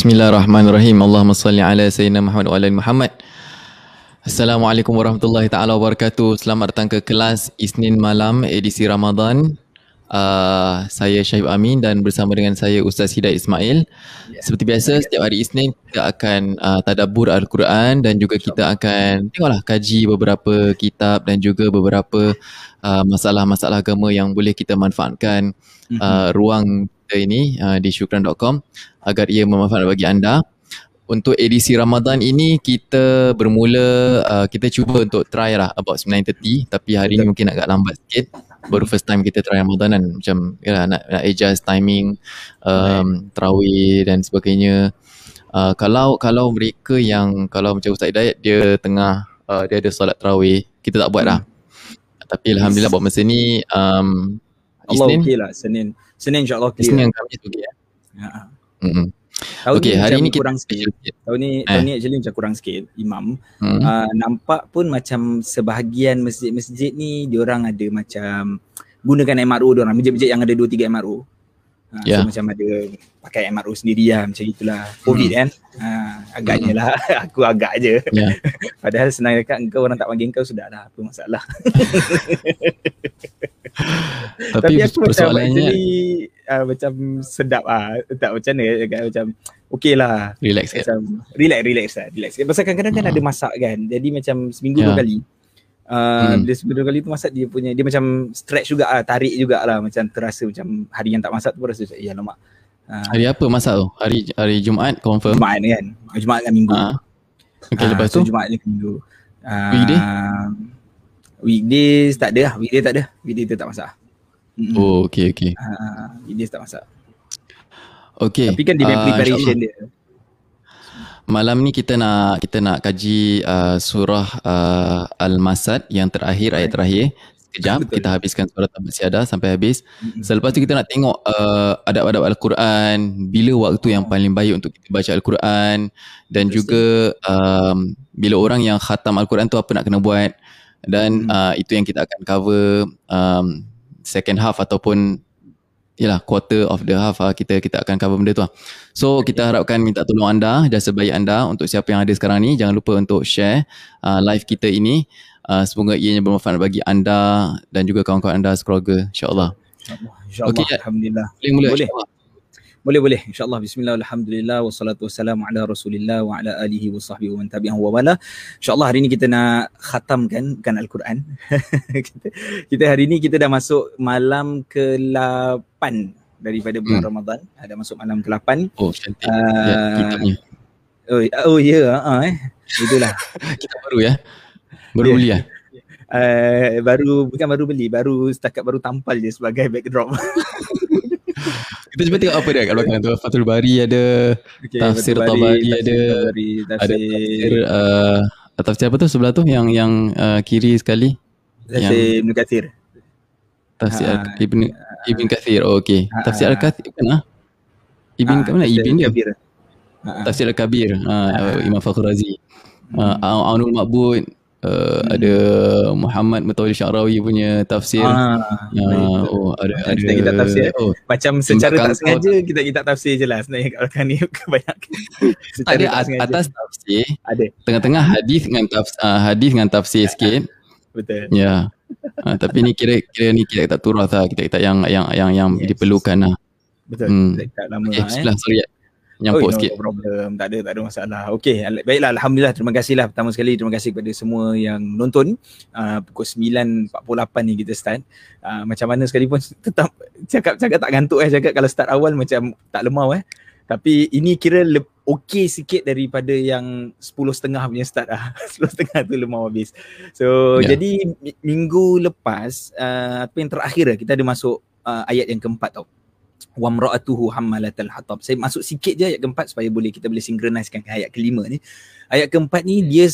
Bismillahirrahmanirrahim. Allahumma salli ala Sayyidina Muhammad wa ala Muhammad. Assalamualaikum warahmatullahi taala wabarakatuh. Selamat datang ke kelas Isnin malam edisi Ramadan. Uh, saya Syahib Amin dan bersama dengan saya Ustaz Hidayat Ismail. Seperti biasa setiap hari Isnin kita akan uh, tadabbur Al-Quran dan juga kita akan tengoklah kaji beberapa kitab dan juga beberapa uh, masalah-masalah agama yang boleh kita manfaatkan uh, ruang kita ini uh, di syukran.com agar ia bermanfaat bagi anda. Untuk edisi Ramadan ini kita bermula uh, kita cuba untuk try lah about 9.30 tapi hari ini mungkin agak lambat sikit. Baru first time kita try Ramadan kan macam yalah, nak, nak adjust timing um, Terawih dan sebagainya. Uh, kalau kalau mereka yang kalau macam Ustaz Hidayat dia tengah uh, dia ada solat Terawih kita tak buat lah. Tapi Alhamdulillah buat masa ni um, Allah Isnin. okey lah Senin. Senin insyaAllah lah. yang kami okey ya. Ha. Mm-mm. Tahun Okey, ni hari ni kita kurang sikit. Tahun ni Eh. tahun ni actually macam kurang sikit imam. Hmm. Uh, nampak pun macam sebahagian masjid-masjid ni diorang ada macam gunakan MRO diorang. Masjid-masjid yang ada 2 3 MRO. Uh, Ya. So macam ada pakai MRO sendiri lah macam itulah. Covid kan. Uh, agaknya lah. Aku agak je. Ya. Padahal senang dekat engkau orang tak panggil engkau sudah dah apa masalah. Tapi, Tapi aku macam persoalannya actually uh, macam sedap ah. Tak macam agak macam okey lah. relax kan. Macam relax relax lah, relax. Pasal kadang-kadang kan Hmm. ada masak kan. Jadi macam seminggu Ya. dua kali. Uh, Hmm. Bila dua kali tu masak dia punya dia macam stretch juga ah, tarik juga lah macam terasa macam hari yang tak masak tu pun rasa ya lemak. Uh, Hari apa masak tu? Hari hari Jumaat confirm. Jumaat kan. Jumaat dengan minggu. Ha. Okey Ah, lepas so tu Jumaat dengan minggu. Uh, Weekday? Weekdays tak ada lah. Weekday tak ada. Weekday tu tak masak. Mm-mm. Oh okey okey. Ah, weekdays tak masak. Okey. Tapi kan dia Ah, preparation dia. Malam ni kita nak kita nak kaji uh, surah uh, Al-Masad yang terakhir ayat terakhir. Sekejap Betul. kita habiskan surah Tabat Siada sampai habis. Mm-mm. Selepas tu kita nak tengok uh, adab-adab Al-Quran, bila waktu yang paling baik untuk kita baca Al-Quran dan juga um, bila orang yang khatam Al-Quran tu apa nak kena buat dan Hmm. uh, itu yang kita akan cover um, second half ataupun yalah quarter of the half uh, kita kita akan cover benda tu lah. So kita harapkan minta tolong anda jasa baik anda untuk siapa yang ada sekarang ni jangan lupa untuk share uh, live kita ini uh, semoga ianya bermanfaat bagi anda dan juga kawan-kawan anda sekeluarga insya-Allah. InsyaAllah. Ya. Alhamdulillah. Boleh mula Boleh. Boleh boleh. InsyaAllah. Bismillah. Alhamdulillah. Wassalatu wassalamu ala rasulillah wa ala alihi wa sahbihi wa man tabi'ahu wa wala. InsyaAllah hari ni kita nak khatamkan bukan Al-Quran. kita, kita hari ni kita dah masuk malam ke-8 daripada bulan Hmm. Ramadan. Ada masuk malam ke-8. Oh cantik. Uh, ya, kitabnya. oh, oh ya yeah, uh, eh. Itulah. Kitab baru ya. Baru Ya. beli ya. Uh, baru bukan baru beli, baru setakat baru tampal je sebagai backdrop. Kita cuba tengok apa dia kat belakang tu. Fathul Bari ada, Okay, Tafsir Fathul Tabari tafsir ada- Tabari, ada tafsir, uh, tafsir apa tu sebelah tu yang yang uh, kiri sekali. tafsir Ibn Kathir. Tafsir Ha, Ibn Ibn Kathir. Oh, okey. Ha, Tafsir ha. Al-Kathir bukan ah? Ibn Ah, kat mana? Ibn dia. Kabir. Ha, ha. Tafsir Al-Kabir. Ha, Ha. Imam Fakhr Razi. Uh, Hmm. Aunul Ma'bud. Uh, Hmm. ada Muhammad Mutawalli Syarawi punya tafsir. Ah, Uh, oh ada Macam ada kita tafsir, eh? oh Macam secara tak sengaja kita kita tafsir je lah sebenarnya kat belakang ni kebanyakan. secara ada tak sengaja. atas tafsir ada. tengah-tengah hadis dengan tafsir uh, hadis dengan tafsir sikit Betul. ya uh, tapi ni kira kira ni kira tak turah lah kita kita yang yang yang yang Yes. diperlukan lah Betul. Hmm. Kita tak lama okay, lah, eh. bismillah sorry ya Oh, nyampuk no, sikit no problem. Tak ada, tak ada masalah. Okey, baiklah. Alhamdulillah. Terima kasihlah pertama sekali. Terima kasih kepada semua yang nonton. Uh, pukul 9.48 ni kita start. Uh, macam mana sekalipun tetap cakap-cakap tak ngantuk eh. Cakap kalau start awal macam tak lemau eh. Tapi ini kira le- okey sikit daripada yang 10.30 punya start lah. 10.30 tu lemau habis. So Ya. jadi mi- minggu lepas uh, apa yang terakhir lah, kita ada masuk uh, ayat yang keempat tau wa mra'atuhu hammalatal hatab. Saya masuk sikit je ayat keempat supaya boleh kita boleh synchronizkan ke ayat kelima ni. Ayat keempat ni dia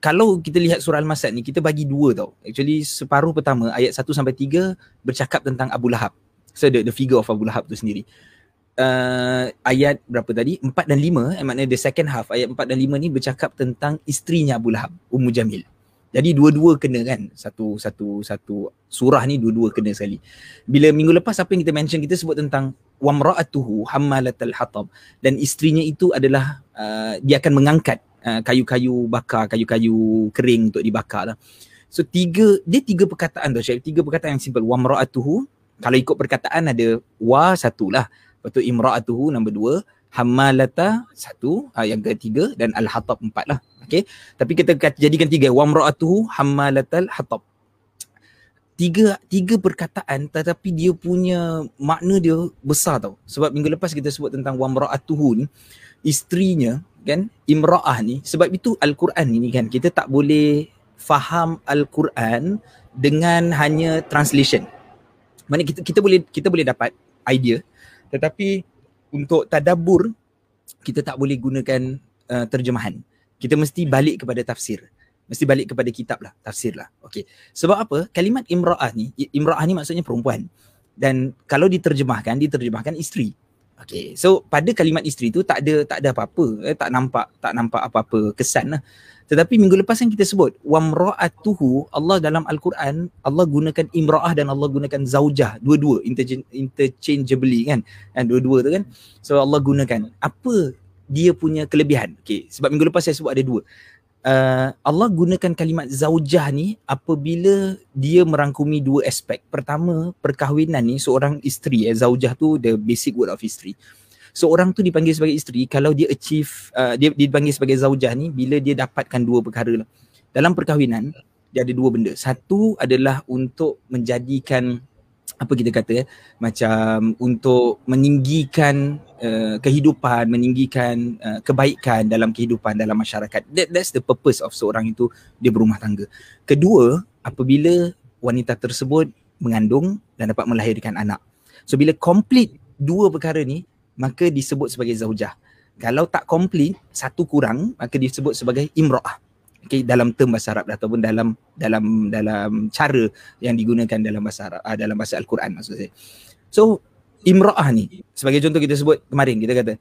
kalau kita lihat surah Al-Masad ni kita bagi dua tau. Actually separuh pertama ayat 1 sampai 3 bercakap tentang Abu Lahab. So the, the figure of Abu Lahab tu sendiri. Uh, ayat berapa tadi? 4 dan 5 eh, maknanya the second half ayat 4 dan 5 ni bercakap tentang isterinya Abu Lahab, Ummu Jamil. Jadi dua-dua kena kan satu satu satu surah ni dua-dua kena sekali. Bila minggu lepas apa yang kita mention kita sebut tentang wamra'atuhu hammalatal hatab dan istrinya itu adalah uh, dia akan mengangkat uh, kayu-kayu bakar, kayu-kayu kering untuk dibakar lah. So tiga dia tiga perkataan tu Syekh, tiga perkataan yang simple wamra'atuhu kalau ikut perkataan ada wa satu lah. Lepas tu imra'atuhu nombor dua, hammalata satu, uh, yang ketiga dan al-hatab empat lah. Okay. Tapi kita jadikan tiga. Wa mra'atuhu hammalatal hatab. Tiga, tiga perkataan tetapi dia punya makna dia besar tau. Sebab minggu lepas kita sebut tentang wa mra'atuhu ni. Isterinya kan imra'ah ni. Sebab itu Al-Quran ni kan kita tak boleh faham Al-Quran dengan hanya translation. Mana kita kita boleh kita boleh dapat idea tetapi untuk tadabbur kita tak boleh gunakan uh, terjemahan kita mesti balik kepada tafsir. Mesti balik kepada kitab lah, tafsir lah. Okay. Sebab apa? Kalimat imra'ah ni, imra'ah ni maksudnya perempuan. Dan kalau diterjemahkan, diterjemahkan isteri. Okay. So pada kalimat isteri tu tak ada tak ada apa-apa, eh, tak nampak tak nampak apa-apa kesan lah. Tetapi minggu lepas yang kita sebut wamra'atuhu Allah dalam al-Quran Allah gunakan imra'ah dan Allah gunakan zaujah dua-dua interchangeably kan. Dan dua-dua tu kan. So Allah gunakan apa dia punya kelebihan. Okay, sebab minggu lepas saya sebut ada dua. Uh, Allah gunakan kalimat zaujah ni apabila dia merangkumi dua aspek. Pertama, perkahwinan ni seorang isteri, eh, zaujah tu the basic word of isteri. Seorang tu dipanggil sebagai isteri kalau dia achieve, uh, dia dipanggil sebagai zaujah ni bila dia dapatkan dua perkara lah. Dalam perkahwinan, dia ada dua benda. Satu adalah untuk menjadikan apa kita kata eh, macam untuk meninggikan uh, kehidupan meninggikan uh, kebaikan dalam kehidupan dalam masyarakat that that's the purpose of seorang itu dia berumah tangga kedua apabila wanita tersebut mengandung dan dapat melahirkan anak so bila complete dua perkara ni maka disebut sebagai zaujah kalau tak complete satu kurang maka disebut sebagai imra'ah okay, dalam term bahasa Arab ataupun dalam dalam dalam cara yang digunakan dalam bahasa Arab uh, dalam bahasa Al-Quran maksud saya. So imra'ah ni sebagai contoh kita sebut kemarin kita kata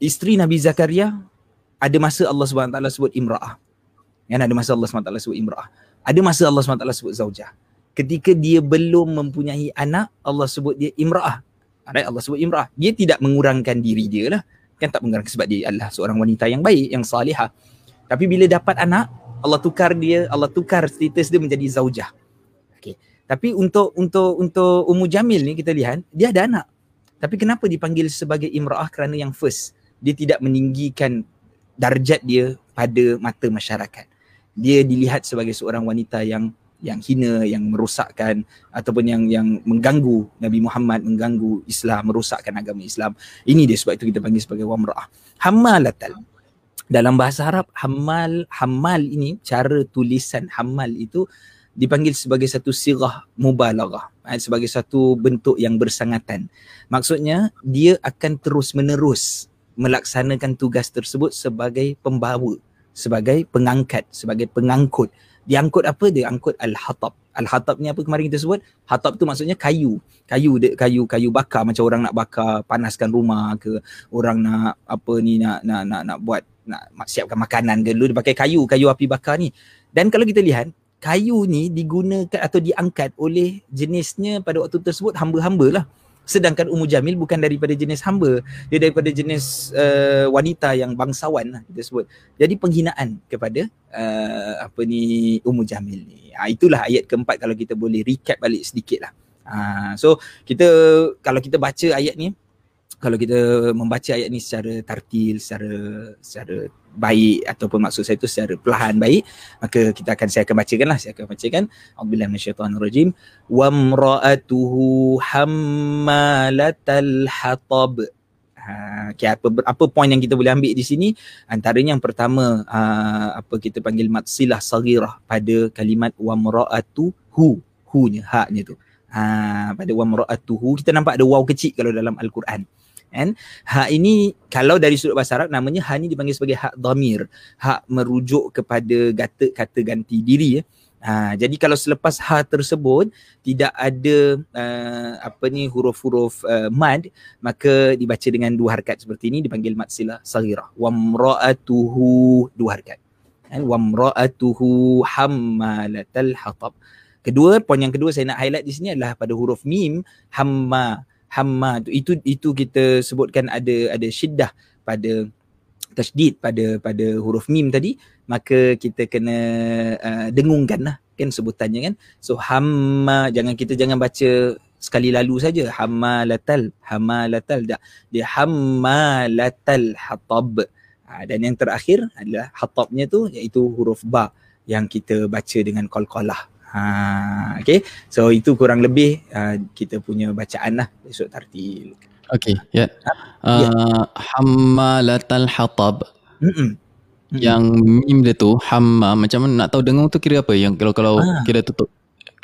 isteri Nabi Zakaria ada masa Allah SWT sebut imra'ah. Yang ada masa Allah SWT sebut imra'ah. Ada masa Allah SWT sebut zaujah. Ketika dia belum mempunyai anak, Allah sebut dia imra'ah. Alright, Allah sebut imra'ah. Dia tidak mengurangkan diri dia lah. Kan tak mengurangkan sebab dia adalah seorang wanita yang baik, yang salihah. Tapi bila dapat anak, Allah tukar dia, Allah tukar status dia menjadi zaujah. Okay. Tapi untuk untuk untuk Ummu Jamil ni kita lihat, dia ada anak. Tapi kenapa dipanggil sebagai imra'ah kerana yang first, dia tidak meninggikan darjat dia pada mata masyarakat. Dia dilihat sebagai seorang wanita yang yang hina, yang merosakkan ataupun yang yang mengganggu Nabi Muhammad, mengganggu Islam, merosakkan agama Islam. Ini dia sebab itu kita panggil sebagai wamra'ah. Hammalatal dalam bahasa Arab hamal hamal ini cara tulisan hamal itu dipanggil sebagai satu sirah mubalaghah eh, sebagai satu bentuk yang bersangatan maksudnya dia akan terus menerus melaksanakan tugas tersebut sebagai pembawa sebagai pengangkat sebagai pengangkut diangkut apa dia? Angkut al-hatab. Al-hatab ni apa kemarin kita sebut? Hatab tu maksudnya kayu. Kayu kayu kayu bakar. Macam orang nak bakar panaskan rumah ke. Orang nak apa ni nak nak nak nak buat nak siapkan makanan ke. Dulu dia pakai kayu, kayu api bakar ni. Dan kalau kita lihat, kayu ni digunakan atau diangkat oleh jenisnya pada waktu tersebut hamba-hamba lah. Sedangkan Ummu Jamil bukan daripada jenis hamba. Dia daripada jenis uh, wanita yang bangsawan lah kita sebut. Jadi penghinaan kepada uh, apa ni Ummu Jamil ni. Ha, itulah ayat keempat kalau kita boleh recap balik sedikit lah. Ha, so kita kalau kita baca ayat ni kalau kita membaca ayat ni secara tartil, secara secara baik ataupun maksud saya itu secara perlahan baik, maka kita akan saya akan bacakan lah, saya akan bacakan. Alhamdulillah minasyaitanirrajim. Wa mra'atuhu hammalatal hatab. Ha, okay, apa apa poin yang kita boleh ambil di sini? Antaranya yang pertama uh, apa kita panggil matsilah saghirah pada kalimat wa mra'atuhu hu-nya, ha-nya tu. Ha, pada wa mra'atuhu kita nampak ada waw kecil kalau dalam al-Quran kan hak ini kalau dari sudut bahasa Arab namanya hak ini dipanggil sebagai hak dhamir. Hak merujuk kepada kata kata ganti diri ya. Ha, jadi kalau selepas ha tersebut tidak ada uh, apa ni huruf-huruf uh, mad maka dibaca dengan dua harakat seperti ini dipanggil mad silah saghirah. Wa mraatuhu dua harakat. kan wamraatuhu hammalatal hatab. Kedua poin yang kedua saya nak highlight di sini adalah pada huruf mim hamma hamma tu. Itu itu kita sebutkan ada ada syiddah pada tasydid pada pada huruf mim tadi. Maka kita kena uh, dengungkan lah kan sebutannya kan. So hamma jangan kita jangan baca sekali lalu saja. Hamalatal hamalatal tak. Dia hamalatal hatab. Ha, dan yang terakhir adalah hatabnya tu iaitu huruf ba yang kita baca dengan qalqalah ha okey so itu kurang lebih uh, kita punya bacaan lah esok tartil okey ya yeah. uh, yeah. hamalatal hatab Mm-mm. Yang mim dia tu hamma macam mana nak tahu dengung tu kira apa yang kalau kalau ah. kita tutup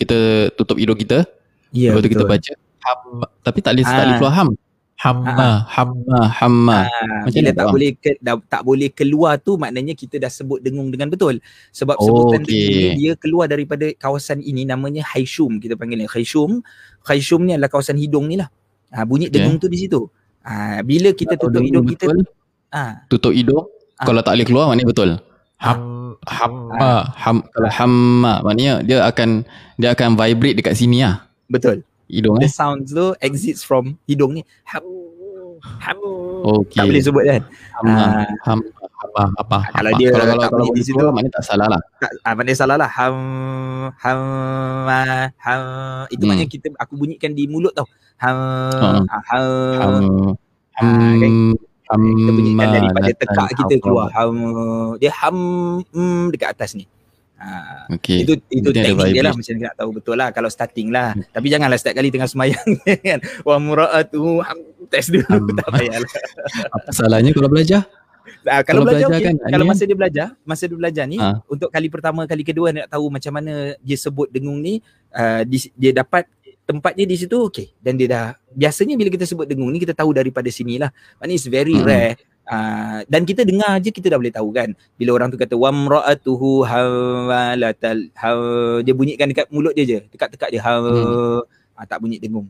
kita tutup hidung kita Ya, Lepas tu kita baca ham, tapi tak boleh ha. tak boleh keluar ham. Hamma, ha. hamma, hamma. Ha. Macam mana tak ham? boleh ke, dah, tak boleh keluar tu maknanya kita dah sebut dengung dengan betul. Sebab oh, sebutan okay. dia keluar daripada kawasan ini namanya Haishum kita panggil ni. Haishum, Haishum ni adalah kawasan hidung ni lah. Ha, bunyi okay. dengung tu di situ. Ha, bila kita tutup hidung kita betul, ha. tutup hidung ha. kalau tak boleh keluar maknanya betul. Ham, hamma, ham, kalau hamma maknanya dia akan dia akan vibrate dekat sini lah. Betul. Hidung The eh? sounds tu exits from hidung ni. Ham. Ham. Okay. Tak boleh sebut kan? Ham. Uh, ham. Apa, apa, apa. Kalau dia kalau, kalau, kalau di situ, maknanya tak salah lah. Tak, ah, maknanya salah lah. Ham. Ham. Ham. Itu hmm. maknanya kita, aku bunyikan di mulut tau. Ham. Uh. Ham. Ham. Ham. Ah, kan? Ham. Kita bunyikan daripada tekak kita keluar. Ham. Dia ham mm, dekat atas ni. Ha, okay. Itu itu teknik dia lah macam nak tahu betul lah kalau starting lah. Hmm. Tapi janganlah setiap kali tengah semayang kan. Wa mura'atu test dulu um, tak payahlah. Apa salahnya kalau belajar? Nah, kalau, kalau belajar, belajar okay. kan, kalau masa dia belajar, masa dia belajar ni ha. untuk kali pertama, kali kedua nak tahu macam mana dia sebut dengung ni, uh, di, dia dapat tempatnya di situ okey dan dia dah biasanya bila kita sebut dengung ni kita tahu daripada sinilah. Maknanya it's very hmm. rare Uh, dan kita dengar je kita dah boleh tahu kan. Bila orang tu kata wamraatuhu hawalatal haw dia bunyikan dekat mulut dia je. Dekat-dekat dia haw. Hmm. uh, tak bunyi dengung.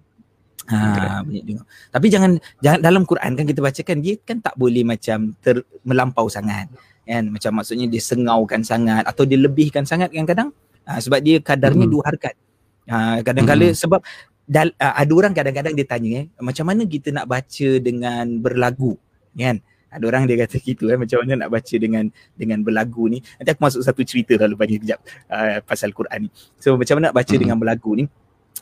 Ha bunyi dengung. Tapi jangan jangan dalam Quran kan kita bacakan dia kan tak boleh macam ter, melampau sangat. Kan? Macam maksudnya dia sengaukan sangat atau dia lebihkan sangat kadang-kadang uh, sebab dia kadarnya hmm. dua harkat. Uh, kadang-kadang hmm. sebab dal, uh, ada orang kadang-kadang dia tanya eh macam mana kita nak baca dengan berlagu? Kan ada orang dia kata gitu eh macam mana nak baca dengan dengan berlagu ni. Nanti aku masuk satu cerita lalu pada kejap uh, pasal Quran ni. So macam mana nak baca hmm. dengan berlagu ni.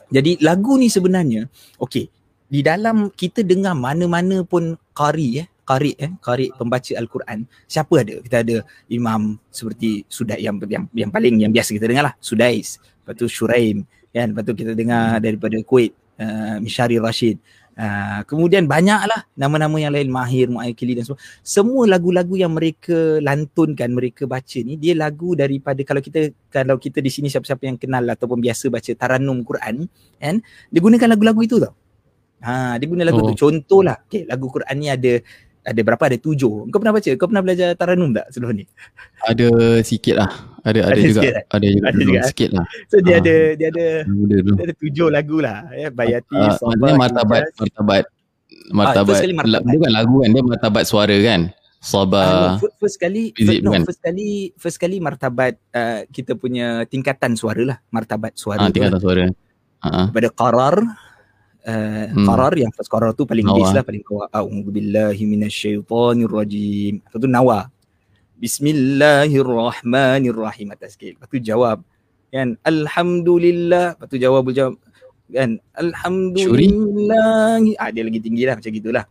Jadi lagu ni sebenarnya okey di dalam kita dengar mana-mana pun qari eh qari eh qari pembaca al-Quran siapa ada kita ada imam seperti Sudais yang, yang yang paling yang biasa kita dengar lah Sudais lepas tu Shuraim kan lepas tu kita dengar daripada Kuwait uh, Mishari Rashid Uh, kemudian banyaklah nama-nama yang lain Mahir, Mu'aykili dan semua. Semua lagu-lagu yang mereka lantunkan, mereka baca ni dia lagu daripada kalau kita kalau kita di sini siapa-siapa yang kenal ataupun biasa baca Taranum Quran kan dia gunakan lagu-lagu itu tau. Ha, dia guna lagu oh. tu. Contohlah, okay, lagu Quran ni ada ada berapa? Ada tujuh. Kau pernah baca? Kau pernah belajar Taranum tak sebelum ni? Ada sikit lah. Ada, ada, ada juga. Sikit, ada juga. Ada juga. Sikit lah. So dia ha. ada dia ada dia ada tujuh lagu lah. Ya. Bayati, uh, Sabah, martabat, martabat. Martabat. Ah, martabat. Dia bukan lagu kan. Dia martabat suara kan. Sabah. Uh, no, first kali, first, no, kan? first kali, first kali martabat uh, kita punya tingkatan suara lah. Martabat suara. Ah, tingkatan suara. Uh-huh. Pada qarar, Uh, hmm. qarar yang first qarar tu paling base lah paling bawah a'udzubillahi minasyaitonirrajim atau tu nawa bismillahirrahmanirrahim atas sikit lepas tu jawab kan alhamdulillah lepas tu jawab jawab kan alhamdulillah ah dia lagi tinggi lah macam gitulah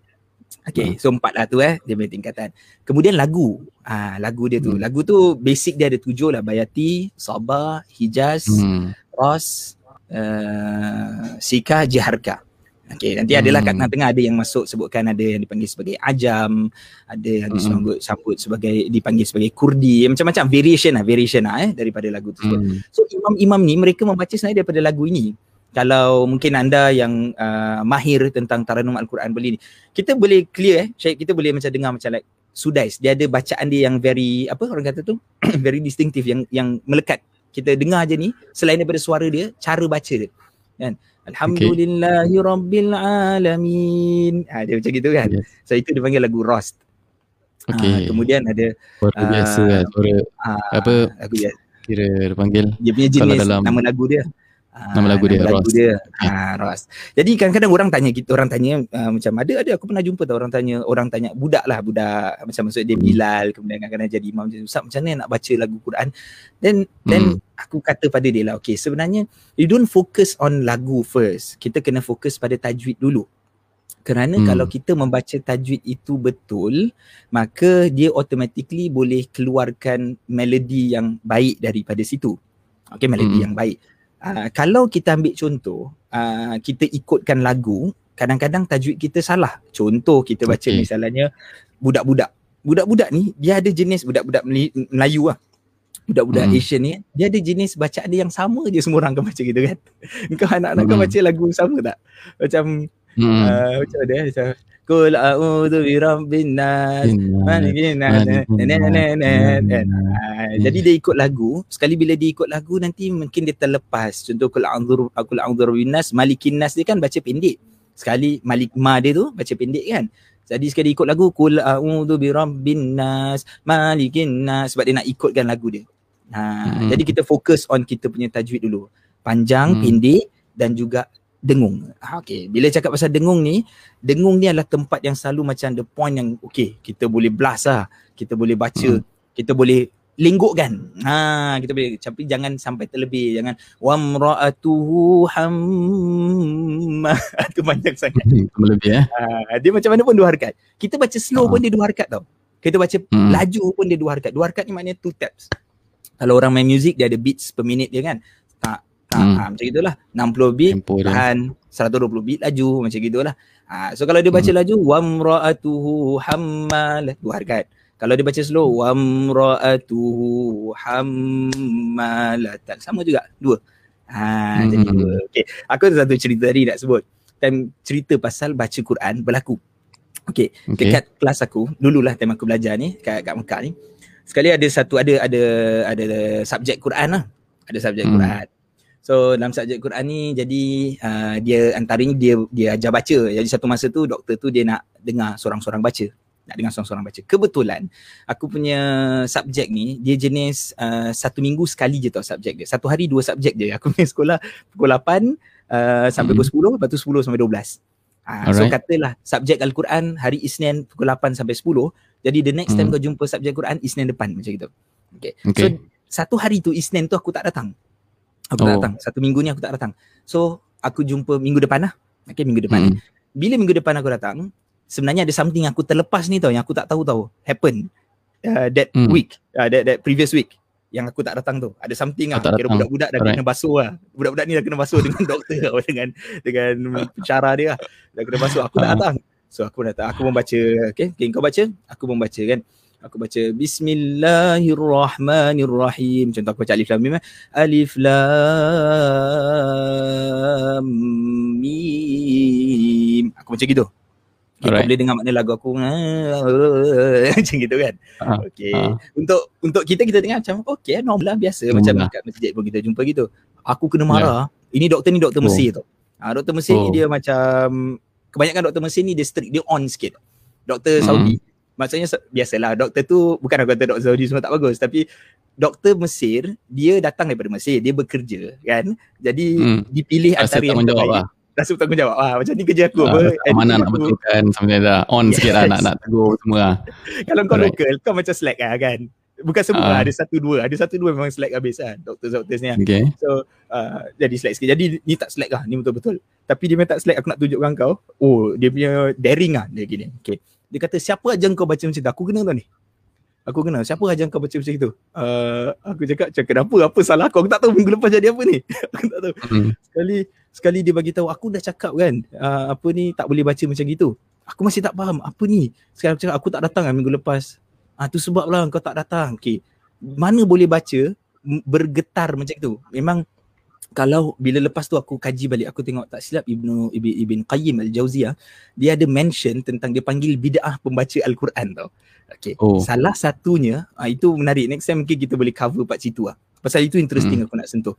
Okay, hmm. so empat lah tu eh, dia punya tingkatan. Kemudian lagu, ah lagu dia tu. Hmm. Lagu tu basic dia ada tujuh lah. Bayati, Sabah, Hijaz, hmm. Ros, uh, Sika, Jiharka. Okay, nanti hmm. adalah kat tengah-tengah ada yang masuk sebutkan ada yang dipanggil sebagai ajam, ada yang hmm. disambut sambut sebagai dipanggil sebagai kurdi, macam-macam variation lah, variation lah eh daripada lagu tersebut. Hmm. So imam-imam ni mereka membaca sebenarnya daripada lagu ini. Kalau mungkin anda yang uh, mahir tentang taranum Al-Quran beli ni, kita boleh clear eh, kita boleh macam dengar macam like Sudais, dia ada bacaan dia yang very apa orang kata tu, very distinctive yang yang melekat. Kita dengar je ni selain daripada suara dia, cara baca dia. Kan? Alhamdulillahi okay. Rabbil Alamin. Ha, dia macam gitu kan. Yes. So itu dipanggil lagu Rost. Okey. Ah, kemudian ada Suara biasa lah. Suara ah, apa lagu dia, kira dia panggil. dia punya jenis dalam- nama lagu dia. Ah, Nama lagu dia, nama lagu Ros. dia. Ah, Ros. Jadi kadang-kadang orang tanya kita orang tanya uh, macam ada ada aku pernah jumpa tau orang tanya orang tanya budak lah budak macam maksud dia Hmm. Bilal kemudian kadang-kadang jadi imam macam Ustaz macam mana nak baca lagu Quran then then Hmm. aku kata pada dia lah okay sebenarnya you don't focus on lagu first kita kena fokus pada tajwid dulu kerana Hmm. kalau kita membaca tajwid itu betul maka dia automatically boleh keluarkan melodi yang baik daripada situ okay melodi Hmm. yang baik uh, kalau kita ambil contoh uh, kita ikutkan lagu kadang-kadang tajwid kita salah contoh kita baca Okey. misalnya budak-budak budak-budak ni dia ada jenis budak-budak Melayu lah budak-budak Hmm. Asian ni dia ada jenis bacaan dia yang sama je semua orang akan baca gitu kan kau anak-anak kau Hmm. baca lagu sama tak macam Hmm. uh, macam eh macam Qul a'udzu birabbin nas malikin nas jadi dia ikut lagu. Sekali bila dia ikut lagu nanti mungkin dia terlepas. Contoh kul a'udzu kul a'udzu binnas malikin nas dia kan baca pendek. Sekali malik ma dia tu baca pendek kan. Jadi sekali ikut lagu kul a'udzu birabbin nas malikin nas sebab dia nak ikutkan lagu dia. Ha Hmm. jadi kita fokus on kita punya tajwid dulu. Panjang Hmm. pendek dan juga dengung ha, okay. bila cakap pasal dengung ni dengung ni adalah tempat yang selalu macam the point yang okay kita boleh blast lah kita boleh baca Hmm. kita boleh lenggokkan. Ha kita boleh tapi jangan sampai terlebih jangan wamraatuhu hamma itu panjang sangat. Hmm, Lebih eh. Ha, dia macam mana pun dua harakat. Kita baca slow Ha. pun dia dua harakat tau. Kita baca Hmm. laju pun dia dua harakat. Dua harakat ni maknanya two taps. Kalau orang main music dia ada beats per minit dia kan. Tak tak Hmm. ha, macam gitulah. 60 beat Tempo dia. tahan 120 beat laju macam gitulah. Ha, so kalau dia baca Hmm. laju wamraatuhu hammal dua harakat. Kalau dia baca slow wamraatuhu hammalatan sama juga dua. Ha Hmm. jadi dua. Okey, aku ada satu cerita tadi nak sebut. Time cerita pasal baca Quran berlaku. Okey, Okey. dekat kelas aku dululah time aku belajar ni kat kat Mekah ni. Sekali ada satu ada ada ada subjek Quran lah. Ada subjek Hmm. Quran. So dalam subjek Quran ni jadi uh, dia antaranya dia dia ajar baca. Jadi satu masa tu doktor tu dia nak dengar seorang-seorang baca. Nak dengar seorang-seorang baca. Kebetulan aku punya subjek ni dia jenis uh, satu minggu sekali je tau subjek dia. Satu hari dua subjek je. Aku punya sekolah pukul 8 uh, sampai Hmm. pukul 10 lepas tu 10 sampai 12. Ah, so katalah subjek Al-Quran hari Isnin pukul 8 sampai 10. Jadi the next time Hmm. kau jumpa subjek Quran Isnin depan macam gitu. Okay. Okey. So satu hari tu Isnin tu aku tak datang. Aku tak Oh. datang. Satu minggu ni aku tak datang. So aku jumpa minggu depan lah. Okay minggu depan. Hmm. Bila minggu depan aku datang, sebenarnya ada something aku terlepas ni tau yang aku tak tahu tahu happen uh, that Hmm. week, uh, that, that previous week yang aku tak datang tu. Ada something lah. Tak Kira budak-budak dah Alright. kena basuh lah. Budak-budak ni dah kena basuh dengan doktor tau. Dengan dengan cara dia lah. Dah kena basuh. Aku tak Ah. datang. So aku datang. Aku membaca. Okay. okay kau baca. Aku membaca kan. Aku baca Bismillahirrahmanirrahim. Contoh aku baca Alif Lam Mim. eh. Alif Lam Mim. Aku macam gitu. Okay, kau boleh dengar makna lagu aku macam gitu kan. Ah, Okay. ah. Untuk untuk kita kita tengok macam okay normal lah biasa macam lah. kat masjid pun kita jumpa gitu. Aku kena marah. Ini doktor ni doktor Oh. Mesir tau. Ah doktor Mesir ni Oh. dia macam kebanyakan doktor Mesir ni dia strict, dia on sikit. Doktor Hmm. Saudi. Maksudnya biasalah doktor tu bukan aku kata doktor Saudi semua tak bagus tapi doktor Mesir dia datang daripada Mesir, dia bekerja kan. Jadi Hmm. dipilih Rasa antara yang terbaik. lah. Rasa bertanggungjawab. Ah macam ni kerja aku Ah, apa. rasa Mana nak aku. betulkan sebenarnya dah. On sikit lah nak Yes. nak tegur semua lah. Kalau kau Alright. local kau macam slack lah kan. Bukan semua Ah. lah, ada satu dua. Ada satu dua memang slack habis kan. Doktor-doktor ni. Okay. So uh, jadi slack sikit. Jadi ni tak slack lah. Ni betul-betul. Tapi dia memang tak slack aku nak tunjukkan kau. Oh dia punya daring lah dia gini. Okay. Dia kata siapa aja kau baca macam tu. Aku kena tau ni. Aku kena. Siapa aja kau baca macam itu. Uh, aku cakap macam kenapa? Apa salah aku? Aku tak tahu minggu lepas jadi apa ni. aku tak tahu. Hmm. Sekali sekali dia bagi tahu aku dah cakap kan uh, apa ni tak boleh baca macam gitu. Aku masih tak faham apa ni. Sekarang aku cakap aku tak datang lah minggu lepas. Ah tu sebab lah kau tak datang. Okey. Mana boleh baca bergetar macam tu. Memang kalau bila lepas tu aku kaji balik aku tengok tak silap Ibnu Ibn, Ibn Qayyim Al-Jauziyah dia ada mention tentang dia panggil bid'ah pembaca Al-Quran tau. Okey. Oh. Salah satunya ah, itu menarik. Next time mungkin kita boleh cover part situ lah. Pasal itu interesting Hmm. aku nak sentuh.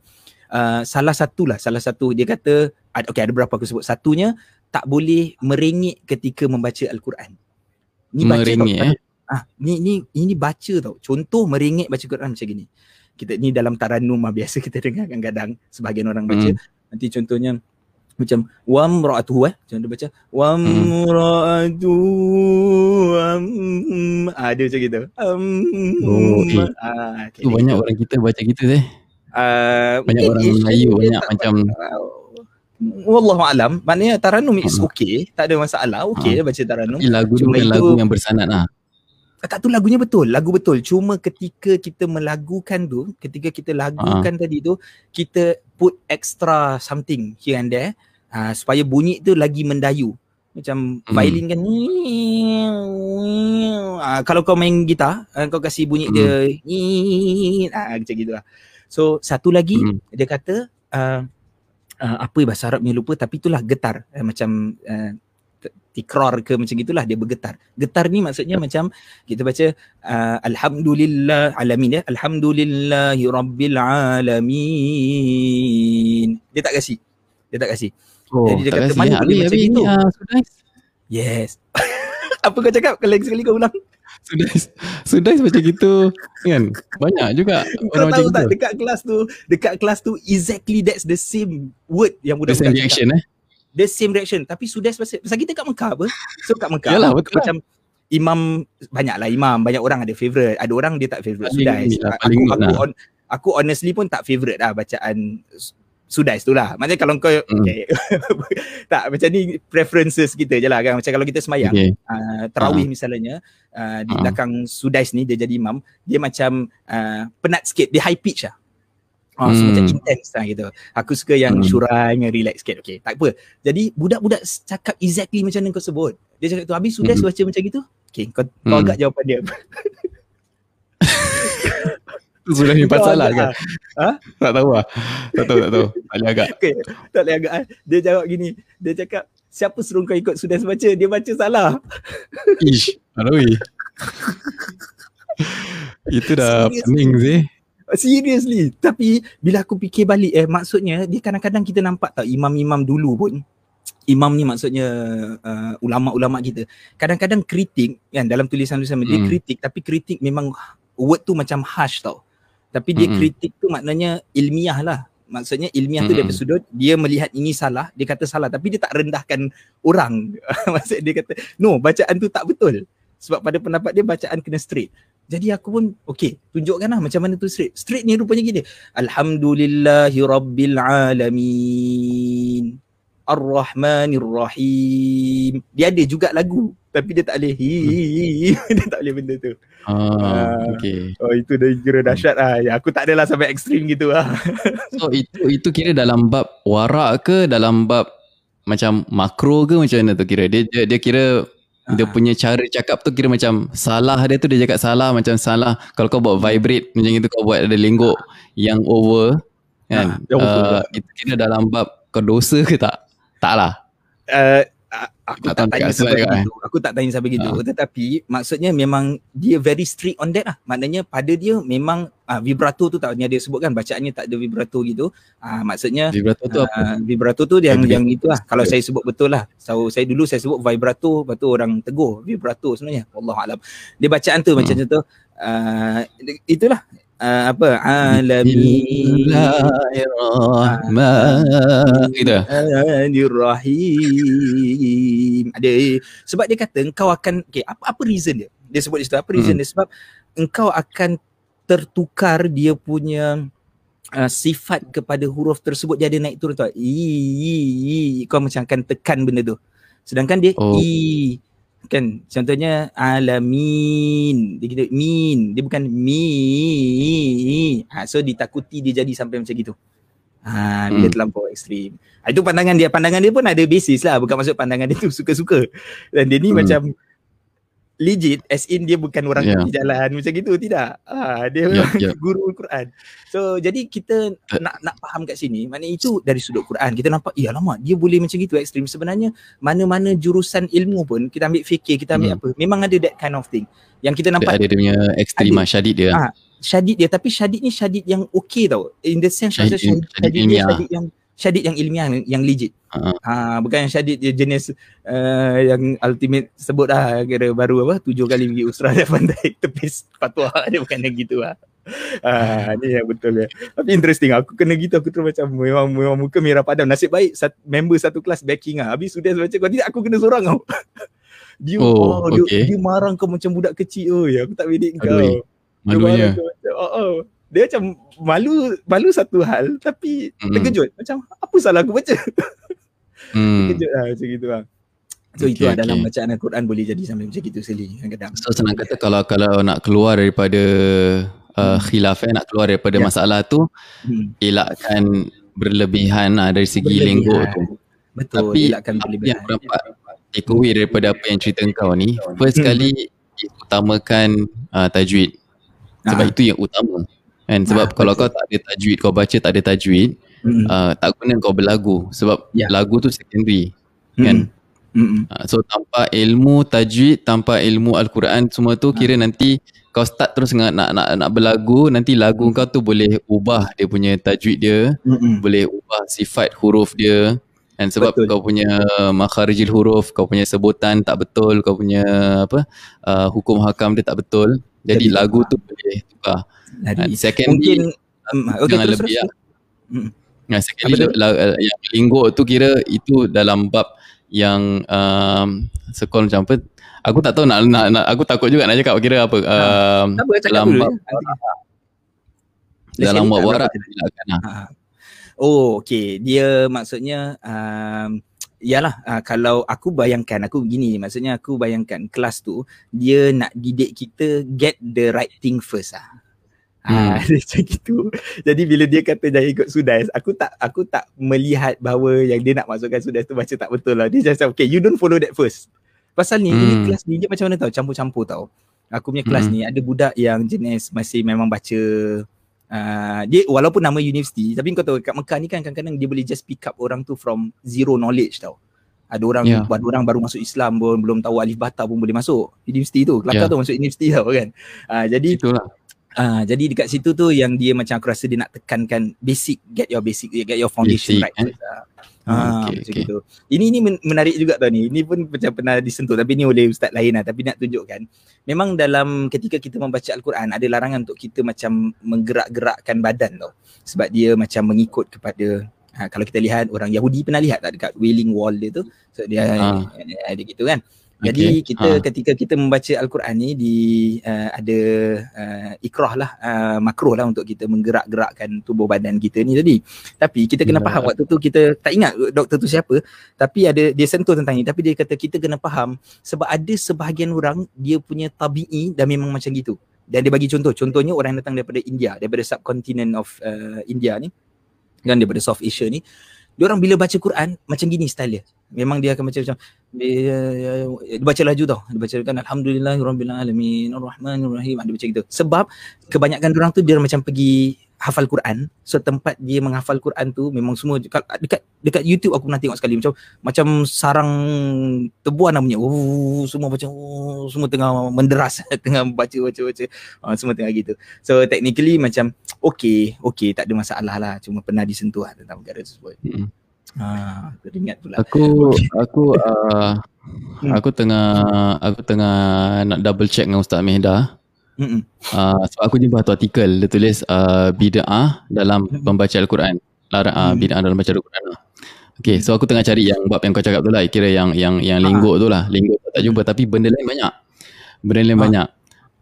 Uh, salah satu lah, salah satu dia kata okay, ada berapa aku sebut. Satunya tak boleh merengek ketika membaca Al-Quran. Ni baca Merengek, tau, eh? Ah, ni ni ini baca tau. Contoh merengek baca Quran macam gini. Kita ni dalam taranum lah biasa kita dengar kadang-kadang sebahagian orang baca. Hmm. Nanti contohnya macam wamra'atuhu eh macam dia baca wamra'atuhu um, ah, dia macam gitu um, Oh, eh. ah, Tu banyak orang kita baca gitu eh. uh, banyak orang Melayu, banyak macam- Wallahu alam maknanya taranum is Hmm. okay tak ada masalah okay Ah. baca taranum Tapi lagu tu Cuma bukan itu- lagu yang bersanad lah. Tak tu lagunya betul lagu betul. Cuma ketika kita melagukan tu ketika kita lagukan tadi tu kita put extra something here and there uh, supaya bunyi tu lagi mendayu. Macam Hmm. violin kan uh, kalau kau main gitar uh, kau kasih bunyi dia uh, macam gitulah. So satu lagi Hmm. dia kata uh, uh, apa bahasa Arabnya lupa tapi itulah getar. Uh, macam uh, tikrar ke macam gitulah dia bergetar. Getar ni maksudnya macam kita baca uh, alhamdulillah alamin ya alhamdulillahi rabbil alamin. Dia tak kasih. Dia tak kasih. Oh, Jadi dia kata, kasi. mana Ya, boleh macam ni, ah. Yes. apa kau cakap? Kalau sekali kau ulang. Sudais. Sudais macam gitu. Kan? Banyak juga Kau orang macam tahu tak gitu. dekat kelas tu, dekat kelas tu exactly that's the same word yang The budak-budak same cakap. reaction eh. The same reaction tapi sudah pasal, pasal kita kat Mekah apa so kat Mekah Yalah, betul lah. macam imam banyaklah imam banyak orang ada favourite ada orang dia tak ni lah, aku aku, lah. on, aku honestly pun tak favourite lah bacaan Sudais tu lah Maksudnya kalau kau Hmm. okay. Tak macam ni Preferences kita je lah kan Macam kalau kita semayang Okay. uh, Terawih misalnya uh, Di Ah. belakang Sudais ni Dia jadi imam Dia macam uh, Penat sikit Dia high pitch lah So Hmm. macam intense lah gitu. Aku suka yang Hmm. syurai, yang relax sikit. Okay, tak apa. Jadi budak-budak cakap exactly macam mana kau sebut. Dia cakap tu, habis sudah Hmm. baca macam gitu? Okay, kau, kau Hmm. agak jawapan dia. Sudah ni Kau salah agak, kan? Tak tahu lah. Tak tahu, tak tahu. Tak boleh agak. Tak boleh agak. Dia jawab gini. Dia cakap, siapa suruh kau ikut sudah baca? Dia baca salah. Ish. Aduh. Itu dah pening sih. Seriously. Tapi bila aku fikir balik eh, maksudnya dia kadang-kadang kita nampak tak imam-imam dulu pun imam ni maksudnya uh, ulama-ulama kita kadang-kadang kritik kan dalam tulisan-tulisan dia Hmm. kritik tapi kritik memang word tu macam harsh tau tapi dia Mm-mm. kritik tu maknanya ilmiah lah maksudnya ilmiah tu Mm-mm. dari sudut dia melihat ini salah dia kata salah tapi dia tak rendahkan orang maksud dia kata no bacaan tu tak betul sebab pada pendapat dia bacaan kena straight jadi aku pun okay tunjukkan lah macam mana tu straight straight ni rupanya gini. Alhamdulillahi Rabbil Alamin. Ar-Rahmanir Rahim dia ada juga lagu tapi dia tak boleh hi, dia tak boleh benda tu. Ah, Ah. okay. oh itu dah kira dahsyat lah. Ya, aku tak adalah sampai ekstrim gitu lah. So itu itu kira dalam bab warak ke? Dalam bab macam makro ke? Macam mana tu kira? Dia dia, dia kira dia Ah. punya cara cakap tu kira macam salah dia tu dia cakap salah macam salah. Kalau kau buat vibrate macam itu kau buat ada lenggok yang over kan? Over, uh, itu kira dalam bab kau dosa ke tak? Tak lah. Uh, aku Tak tak, tanya sampai kan? begitu. Aku tak tanya sampai begitu. Ah. Tetapi maksudnya memang dia very strict on that lah. Maknanya pada dia memang uh, vibrato tu tak dia sebutkan bacaannya tak ada vibrato gitu. Uh, maksudnya vibrato tu apa uh, vibrato tu yang Vibrato. yang itu lah. Kalau saya sebut betul lah. So saya dulu saya sebut vibrato, lepas tu orang tegur vibrato sebenarnya. Wallahu alam. Dia bacaan tu Hmm. macam tu uh, itulah uh, apa alamin Bismillahirrahmanirrahim gitu Rahim. Ada sebab dia kata engkau akan okey apa apa reason dia? Dia sebut di situ apa reason Hmm. dia sebab engkau akan tertukar dia punya uh, sifat kepada huruf tersebut dia ada naik turun tau. I, i, i kau macam akan tekan benda tu. Sedangkan dia Oh. i kan? Contohnya alamin. Dia gitu min. Dia bukan mi. Ha, so ditakuti dia jadi sampai macam gitu. Ha, bila Hmm. terlampau ekstrim. Ha, itu pandangan dia. Pandangan dia pun ada basis lah. Bukan maksud pandangan dia tu suka-suka. Dan dia ni Hmm. macam legit as in dia bukan orang Yeah. tepi jalan macam gitu tidak ha, dia Ya, ya. guru Quran so jadi kita Eh. nak nak faham kat sini maknanya itu dari sudut Quran kita nampak ya lama dia boleh macam gitu ekstrim sebenarnya mana-mana jurusan ilmu pun kita ambil fikir kita ambil Hmm. apa memang ada that kind of thing yang kita dia nampak ada dia punya ekstrim lah syadid dia Ah, syadid dia tapi syadid ni syadid yang okey tau in the sense Syadid- syadid, syadid, syadid syadid dia ilmiah. syadid yang syadid yang ilmiah yang, yang legit Ha. Ha, bukan yang Syadid dia jenis uh, yang ultimate sebut lah kira baru apa tujuh kali pergi Usrah dan pandai tepis fatwa dia bukan yang gitu lah. Ah, ni yang betul ya. Tapi interesting aku kena gitu aku terus macam memang memang muka merah padam. Nasib baik sat, member satu kelas backing ah. Habis sudah baca kau tidak aku kena seorang kau. dia Oh, oh, dia, okay. dia marah kau macam budak kecil. Oh, ya aku tak bedek kau. Dia Malunya. kau macam, oh, oh. Dia macam malu malu satu hal tapi Mm. terkejut. Macam apa salah aku baca? Hmm. Terkejut lah macam gitu lah. So Okay, itu lah dalam okay. bacaan Al-Quran boleh jadi sampai macam gitu sekali kadang-kadang. So senang kata kalau kalau nak keluar daripada uh, khilaf eh, nak keluar daripada Ya. masalah tu Hmm. elakkan berlebihan lah dari segi lenggok tu. Betul, Tapi elakkan berlebihan. yang aku dapat take away daripada apa yang cerita kau ni first Hmm. kali utamakan uh, tajwid sebab Ah. itu yang utama kan sebab Ah, kalau betul. kau tak ada tajwid kau baca tak ada tajwid Hmm. uh, tak guna kau berlagu sebab Ya. lagu tu secondary kan Hmm. uh, so tanpa ilmu tajwid tanpa ilmu al-Quran semua tu kira nanti kau start terus nak nak nak, nak berlagu nanti lagu kau tu boleh ubah dia punya tajwid dia Hmm. boleh ubah sifat huruf dia dan sebab Betul. Kau punya makharijil huruf kau punya sebutan tak betul kau punya apa uh, hukum hakam dia tak betul jadi, Jadi lagu tu boleh tukar dan Jadi, secondly mungkin um, okay, jangan terus, lebih terus. lah. Hmm. Yang secondly Apa tu? la, la, yang linggok tu kira itu dalam bab yang um, sekol macam apa aku tak tahu nak, nak, nak aku takut juga nak cakap kira apa um, Tak apa, cakap dalam bab. Nanti- dalam bab tak warak silakan lah Ha. Oh, okay. Dia maksudnya um, Yalah, uh, kalau aku bayangkan, aku begini, maksudnya aku bayangkan kelas tu, dia nak didik kita get the right thing first lah. Ah, dia macam gitu. Jadi bila dia kata jangan ikut sudas, aku tak aku tak melihat bahawa yang dia nak masukkan sudas tu baca tak betul lah. Dia just okay, you don't follow that first. Pasal ni, Hmm. kelas ni dia macam mana tau, campur-campur tau. Aku punya kelas Hmm. ni ada budak yang jenis masih memang baca uh, dia walaupun nama universiti tapi kau tahu kat Mekah ni kan kadang-kadang dia boleh just pick up orang tu from zero knowledge tau. Ada orang yeah. ada orang baru masuk Islam pun belum tahu alif bata pun boleh masuk universiti tu. Kelakar Ya. tu masuk universiti tau kan. Uh, jadi itulah Ah, jadi dekat situ tu yang dia macam aku rasa dia nak tekankan basic, get your basic, get your foundation Basic, right. eh? lah. Ah, Ah, okay, macam okay. gitu. Ini ni men- menarik juga tau ni. Ini pun macam pernah disentuh tapi ni oleh ustaz lain lah tapi nak tunjukkan. Memang dalam ketika kita membaca al-Quran ada larangan untuk kita macam menggerak-gerakkan badan tau. Sebab dia macam mengikut kepada ha, kalau kita lihat orang Yahudi pernah lihat tak dekat Wailing Wall dia tu. So dia Ah. ada gitu kan. Jadi Okay. kita Ah. ketika kita membaca al-Quran ni di uh, ada uh, ikrah lah uh, makruh lah untuk kita menggerak-gerakkan tubuh badan kita ni tadi. Tapi kita kena Ya. faham waktu tu kita tak ingat doktor tu siapa tapi ada dia sentuh tentang ni tapi dia kata kita kena faham sebab ada sebahagian orang dia punya tabi'i dan memang macam gitu. Dan dia bagi contoh, contohnya orang yang datang daripada India, daripada subcontinent of uh, India ni dan daripada South Asia ni dia orang bila baca Quran macam gini style dia. Memang dia akan macam macam dia, dia baca laju tau. Dia baca kan alhamdulillahirabbil alamin arrahmanirrahim. Dia baca gitu. Sebab kebanyakan orang tu dia macam pergi hafal Quran. So tempat dia menghafal Quran tu memang semua dekat dekat, dekat YouTube aku pernah tengok sekali macam macam sarang tebuan namanya. Oh semua macam oh, semua tengah menderas tengah baca baca baca. Uh, semua tengah gitu. So technically macam okay, okay tak ada masalah lah. Cuma pernah disentuh lah tentang perkara tersebut. Mm. Ha, teringat pula. Aku aku uh, Hmm. aku tengah aku tengah nak double check dengan Ustaz Mehda. Mm-mm. Uh, sebab aku jumpa satu artikel dia tulis uh, bid'ah dalam Hmm. membaca al-Quran. Larang uh, bid'ah dalam membaca al-Quran. Okay, so aku tengah cari yang bab yang kau cakap tu lah. Kira yang yang yang Ah. linggok tu lah. Linggok tu tak jumpa tapi benda lain banyak. Benda lain Ah. banyak.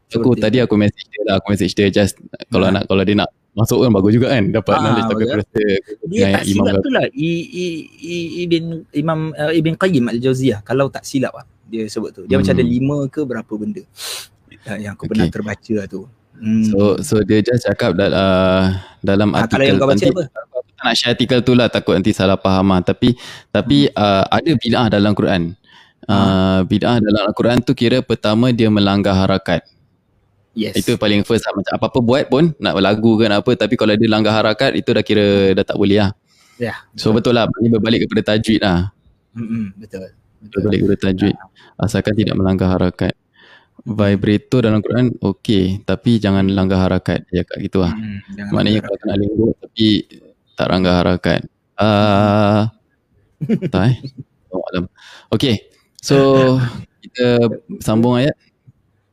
So, aku tadi aku message dia lah. Aku message dia just kalau Ah. nak kalau dia nak masuk kan bagus juga kan. Dapat Ah, knowledge tapi aku betul. rasa Dia tak Imam silap tu lah I, I, I, Ibn Imam uh, Ibn Qayyim Al-Jauziyah kalau tak silap lah dia sebut tu. Dia Hmm. macam ada lima ke berapa benda uh, yang aku pernah Okay. terbaca lah tu. Hmm. So so dia just cakap that, uh, dalam Ah, artikel kalau yang kau baca nanti apa? aku tak nak share artikel tu lah takut nanti salah faham lah. tapi tapi Hmm. uh, ada bid'ah dalam Quran. Uh, bid'ah dalam Al-Quran tu kira pertama dia melanggar harakat. Yes. Itu paling first lah. Macam apa-apa buat pun nak lagu ke nak apa tapi kalau dia langgar harakat itu dah kira dah tak boleh lah. Ya. So betul lah ini berbalik kepada tajwid lah. Mm-mm, betul. Betul. Berbalik kepada tajwid. Asalkan tidak melanggar harakat. Vibrator dalam Quran okey tapi jangan langgar harakat. Dia cakap gitu lah. Hmm, Maknanya kalau kena linggo tapi tak langgar harakat. Uh, Tak eh? Oh, alam. Okay. So, kita sambung ayat.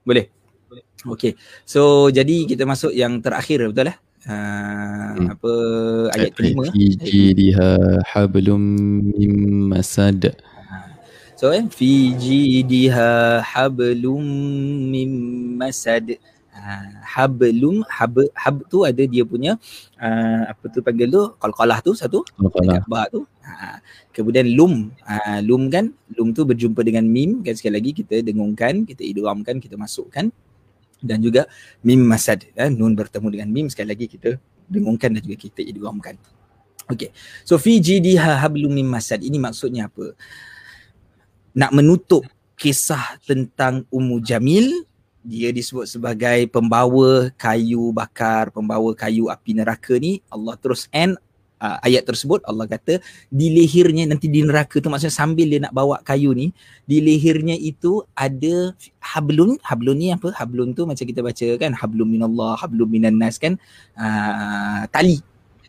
Boleh. Okay. So jadi kita masuk yang terakhir betul lah. Uh, hmm. apa ayat kelima fi jidha hablum mim masad so eh? Fi jidha hablum mim masad. Uh, hablum hab hab tu ada dia punya uh, apa tu panggil tu? Qalqalah tu satu. Qalqalah. Ba tu. Uh, kemudian lum. Uh, lum kan? Lum tu berjumpa dengan mim. Kan sekali lagi kita dengungkan kita idghamkan kita masukkan. Dan juga mim masad ya, nun bertemu dengan mim sekali lagi kita dengungkan dan juga kita idghamkan okey. So fi jidha hablum mim masad. Ini maksudnya apa nak menutup kisah tentang Ummu Jamil. Dia disebut sebagai pembawa kayu bakar pembawa kayu api neraka ni. Allah terus end uh, ayat tersebut. Allah kata di lehernya nanti di neraka tu maksudnya sambil dia nak bawa kayu ni di lehernya itu ada hablun. Hablun ni apa? Hablun tu macam kita baca kan hablum minallah hablum minan nas kan. Uh, tali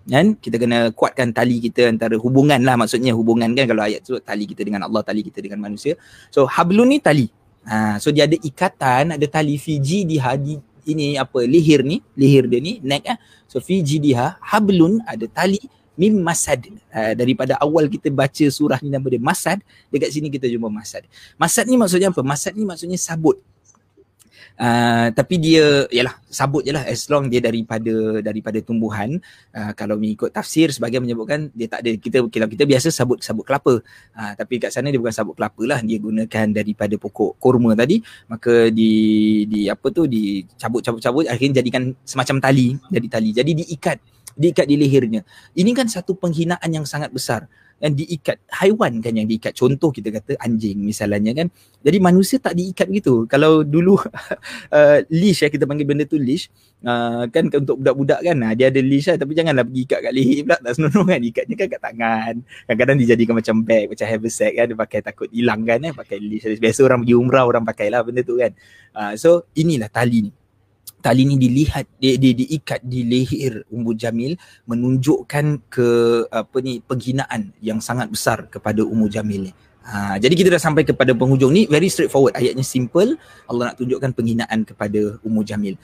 kan? Kita kena kuatkan tali kita antara hubungan lah maksudnya. Hubungan kan kalau ayat tu tali kita dengan Allah tali kita dengan manusia. So hablun ni tali. Ha, so dia ada ikatan ada tali fiji di hadi ini apa leher ni leher dia ni neck ah so fiji dia hablun ada tali mim masad. Uh, daripada awal kita baca surah ni nama dia masad dekat sini kita jumpa masad. Masad ni maksudnya apa? Masad ni maksudnya sabut Uh, tapi dia yalah sabut je lah as long dia daripada daripada tumbuhan. Uh, kalau mengikut tafsir sebagai menyebutkan dia tak ada kita kalau kita biasa sabut sabut kelapa. Uh, tapi kat sana dia bukan sabut kelapa lah dia gunakan daripada pokok kurma tadi. Maka di di apa tu dicabut-cabut-cabut akhirnya jadikan semacam tali jadi tali. Jadi diikat diikat di lehernya. Ini kan satu penghinaan yang sangat besar yang diikat haiwan kan yang diikat. Contoh kita kata anjing misalnya kan. Jadi manusia tak diikat begitu. Kalau dulu uh, leash ya kita panggil benda tu leash. Uh, kan untuk budak-budak kan uh, dia ada leash lah tapi janganlah pergi ikat kat leher pula. Tak senonoh kan ikatnya kan kat tangan. Kadang-kadang dijadikan macam bag macam haversack kan dia pakai takut hilang kan eh pakai leash. Biasa orang pergi umrah orang pakai lah benda tu kan. Uh, so inilah tali ni tali ni dilihat dia, dia diikat di leher Ummu Jamil menunjukkan ke apa ni penghinaan yang sangat besar kepada Ummu Jamil ni. Ha, jadi kita dah sampai kepada penghujung ni very straightforward ayatnya simple Allah nak tunjukkan penghinaan kepada Ummu Jamil.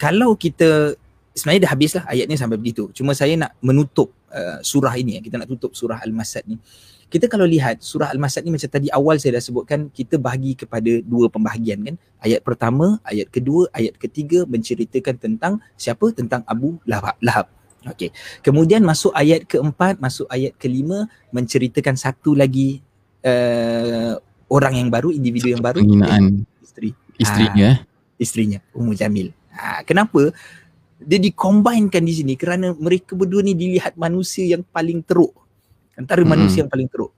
Kalau kita sebenarnya dah habislah ayat ni sampai begitu. Cuma saya nak menutup uh, surah ini kita nak tutup surah Al-Masad ni kita kalau lihat surah Al-Masad ni macam tadi awal saya dah sebutkan kita bahagi kepada dua pembahagian kan. Ayat pertama, ayat kedua, ayat ketiga menceritakan tentang siapa? Tentang Abu Lahab. Lahab. Okey. Kemudian masuk ayat keempat, masuk ayat kelima menceritakan satu lagi uh, orang yang baru, individu yang baru. Penghinaan isteri. Isterinya. Ha, isterinya, Ummu Jamil. Ha, kenapa? Dia dikombainkan di sini kerana mereka berdua ni dilihat manusia yang paling teruk antara hmm. manusia yang paling teruk.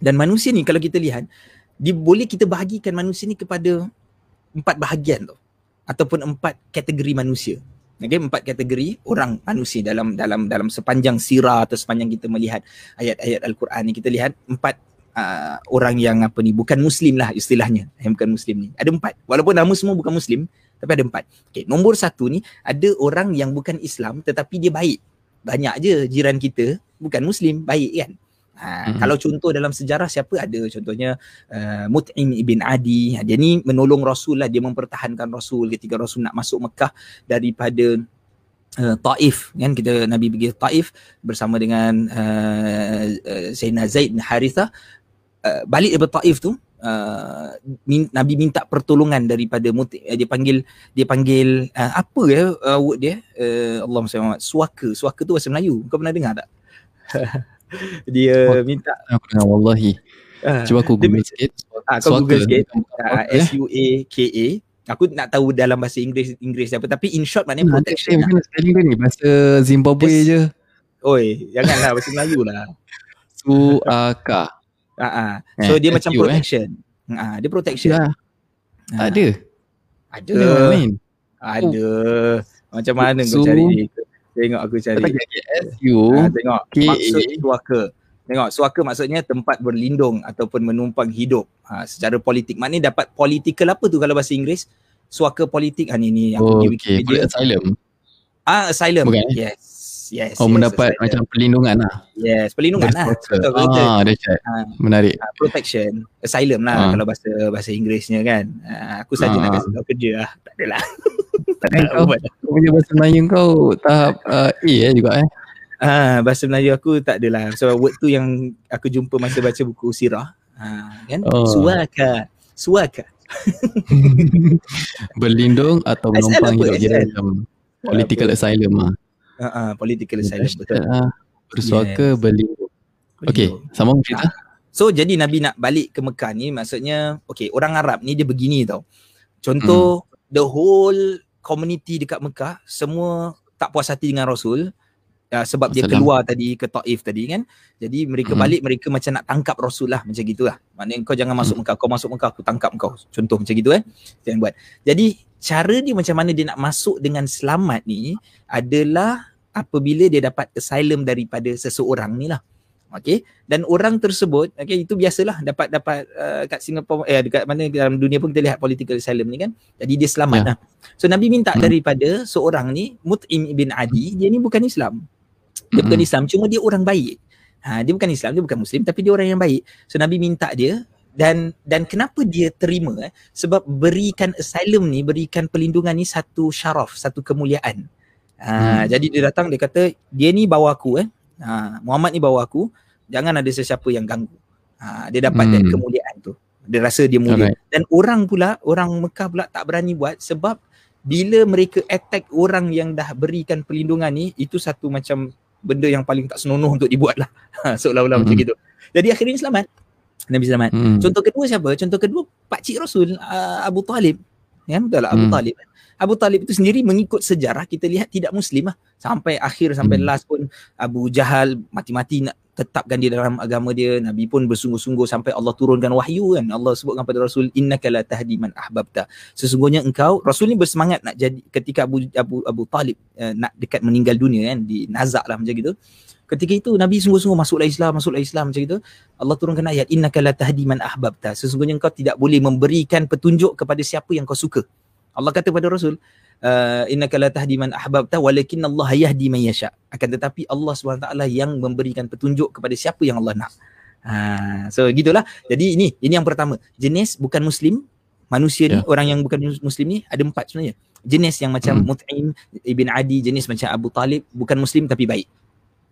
Dan manusia ni kalau kita lihat, dia boleh kita bahagikan manusia ni kepada empat bahagian tu ataupun empat kategori manusia. Okay, empat kategori orang manusia dalam dalam dalam sepanjang sirah atau sepanjang kita melihat ayat-ayat Al-Quran ni kita lihat empat uh, orang yang apa ni bukan muslim lah istilahnya yang bukan muslim ni. Ada empat. Walaupun nama semua bukan muslim tapi ada empat. Okay, nombor satu ni ada orang yang bukan Islam tetapi dia baik. Banyak je jiran kita bukan muslim baik kan ha, hmm. kalau contoh dalam sejarah siapa ada contohnya uh, Mut'im ibn Adi ha, dia ni menolong Rasul lah dia mempertahankan Rasul ketika Rasul nak masuk Mekah daripada uh, Taif kan kita Nabi pergi Taif bersama dengan uh, uh, Sayyidina Zaid bin Harithah uh, balik daripada Taif tu Uh, min, Nabi minta pertolongan daripada muti, uh, dia panggil dia panggil uh, apa ya uh, word dia? Uh, Allah SWT suaka. Suaka tu bahasa Melayu. Kau pernah dengar tak? Dia oh, minta aku dengar wallahi. Uh, cuba aku google sikit. Ah uh, kau google sikit. uh, S U A K A. Aku nak tahu dalam bahasa Inggeris Inggeris apa tapi in short maknanya protection lah. spelling ni bahasa Zimbabwe yes. je. Oi janganlah bahasa Melayu lah. Suaka ah uh, uh. so eh, dia macam protection ah uh, dia protection ya. Uh. ada ada ada oh. macam mana kau cari ni Tengok aku cari. SU. Ha, tengok. K-A. Maksud suaka. Tengok suaka maksudnya tempat berlindung ataupun menumpang hidup. Ha, secara politik. Maknanya dapat political apa tu kalau bahasa Inggeris? Suaka politik. Ha, ni, ni oh, okay. Asylum. Ah, asylum. Bukan, eh? Yes. Yes. Oh yes, mendapat asylum. macam perlindungan lah. Yes, perlindungan lah. Betul, betul. Ah, dia chat. Ah, Menarik. ah, protection, asylum lah Ah. kalau bahasa bahasa Inggerisnya kan. Ah, aku saja Ah. nak kasi kau kerja lah. Tak adalah. tak nak kau-. Kau punya bahasa Melayu kau tahap uh, A eh juga eh. Ah, bahasa Melayu aku tak adalah. So word tu yang aku jumpa masa baca buku sirah. Ah, kan? Oh. Suaka. Suaka. Berlindung atau menumpang hidup kira Asal? macam political asylum lah. Ah, ah, political asylum betul. Ah, bersuaka Yes. berlindung. Okay, sambung cerita. So jadi Nabi nak balik ke Mekah ni maksudnya okay orang Arab ni dia begini tau. Contoh Hmm. the whole community dekat Mekah semua tak puas hati dengan Rasul uh, sebab dia keluar tadi ke Taif tadi kan. Jadi mereka Hmm. balik mereka macam nak tangkap Rasul lah macam gitulah. Maknanya kau jangan masuk Mekah, kau masuk Mekah aku tangkap kau. Contoh macam gitu eh. Jangan buat. Jadi cara dia macam mana dia nak masuk dengan selamat ni adalah apabila dia dapat asylum daripada seseorang ni lah. Okay. Dan orang tersebut, okay, itu biasalah dapat dapat uh, kat Singapura, eh dekat mana dalam dunia pun kita lihat political asylum ni kan. Jadi dia selamat Ya. lah. So Nabi minta Hmm. daripada seorang ni, Mut'im ibn Adi, dia ni bukan Islam. Dia bukan Mm-mm. Islam, cuma dia orang baik. Ha, dia bukan Islam, dia bukan Muslim, tapi dia orang yang baik. So Nabi minta dia dan dan kenapa dia terima eh? sebab berikan asylum ni berikan perlindungan ni satu syaraf satu kemuliaan ha, Hmm. jadi dia datang dia kata dia ni bawa aku eh ha, Muhammad ni bawa aku jangan ada sesiapa yang ganggu ha, dia dapat Hmm. that kemuliaan tu dia rasa dia mulia Alright. dan orang pula orang Mekah pula tak berani buat sebab bila mereka attack orang yang dah berikan perlindungan ni itu satu macam benda yang paling tak senonoh untuk dibuat lah seolah-olah macam Mhm. gitu jadi akhirnya selamat Nabi selamat Hmm. Contoh kedua siapa? Contoh kedua Pak Cik Rasul uh, Abu Talib. Ya betul lah Abu Hmm. Talib. Abu Talib itu sendiri mengikut sejarah kita lihat tidak muslim lah. Sampai akhir sampai Hmm. last pun Abu Jahal mati-mati nak tetapkan dia dalam agama dia. Nabi pun bersungguh-sungguh sampai Allah turunkan wahyu kan. Allah sebutkan pada Rasul innaka la tahdi man ahbabta. Sesungguhnya engkau Rasul ni bersemangat nak jadi ketika Abu Abu Abu Talib uh, nak dekat meninggal dunia kan di nazak lah macam gitu. Ketika itu Nabi sungguh-sungguh masuklah Islam, masuklah Islam macam itu. Allah turunkan ayat innaka la tahdi man ahbabta. Sesungguhnya engkau tidak boleh memberikan petunjuk kepada siapa yang kau suka. Allah kata pada Rasul, uh, innaka la tahdi man ahbabta walakin Allah yahdi man yasha. Akan tetapi Allah SWT yang memberikan petunjuk kepada siapa yang Allah nak. Ha, so gitulah. Jadi ini ini yang pertama. Jenis bukan muslim, manusia ni Ya. orang yang bukan mus- muslim ni ada empat sebenarnya. Jenis yang macam Hmm. Mut'im ibn Adi, jenis macam Abu Talib, bukan muslim tapi baik.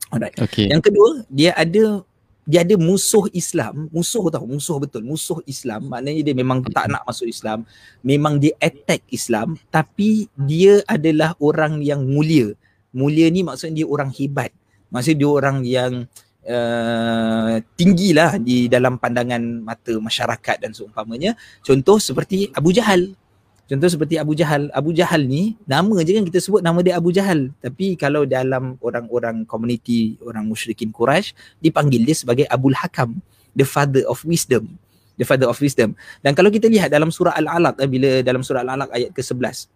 Alright. Okay. Yang kedua, dia ada dia ada musuh Islam, musuh tahu, musuh betul, musuh Islam. Maknanya dia memang tak nak masuk Islam, memang dia attack Islam, tapi dia adalah orang yang mulia. Mulia ni maksudnya dia orang hebat. Maksudnya dia orang yang uh, tinggilah di dalam pandangan mata masyarakat dan seumpamanya. Contoh seperti Abu Jahal. Contoh seperti Abu Jahal. Abu Jahal ni nama je kan kita sebut nama dia Abu Jahal. Tapi kalau dalam orang-orang komuniti orang musyrikin Quraisy dipanggil dia sebagai Abul Hakam, the father of wisdom. The father of wisdom. Dan kalau kita lihat dalam surah Al-Alaq eh, bila dalam surah Al-Alaq ayat ke-11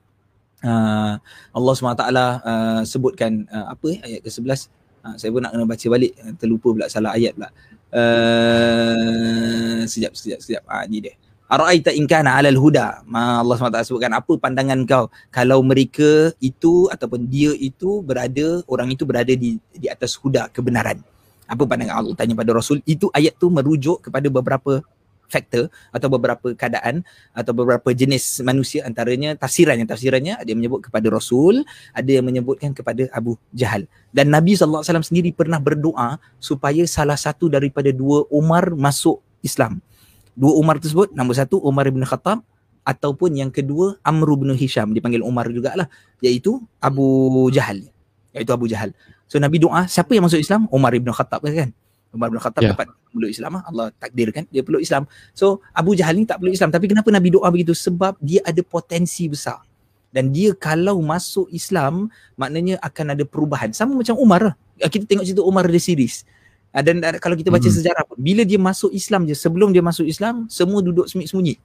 uh, Allah SWT uh, sebutkan uh, apa eh, ayat ke-11 uh, saya pun nak kena baca balik uh, terlupa pula salah ayat pula uh, sekejap sekejap sekejap ah ni dia Ara'aita in kana 'alal huda. Ma Allah SWT sebutkan apa pandangan kau kalau mereka itu ataupun dia itu berada orang itu berada di di atas huda kebenaran. Apa pandangan Allah tanya pada Rasul? Itu ayat tu merujuk kepada beberapa faktor atau beberapa keadaan atau beberapa jenis manusia antaranya tafsirannya tafsirannya ada yang menyebut kepada Rasul, ada yang menyebutkan kepada Abu Jahal. Dan Nabi SAW sendiri pernah berdoa supaya salah satu daripada dua Umar masuk Islam dua Umar tersebut nombor satu Umar bin Khattab ataupun yang kedua Amr bin Hisham. Dipanggil Umar jugalah iaitu Abu Jahal. Iaitu Abu Jahal. So Nabi doa siapa yang masuk Islam? Umar bin Khattab kan? Umar bin Khattab Ya. dapat peluk Islam ah. Allah takdirkan dia peluk Islam. So Abu Jahal ni tak peluk Islam. Tapi kenapa Nabi doa begitu? Sebab dia ada potensi besar. Dan dia kalau masuk Islam maknanya akan ada perubahan. Sama macam Umar lah. kita tengok cerita Umar the series Ah, dan kalau kita baca Mhm. sejarah pun bila dia masuk Islam je sebelum dia masuk Islam semua duduk sembunyi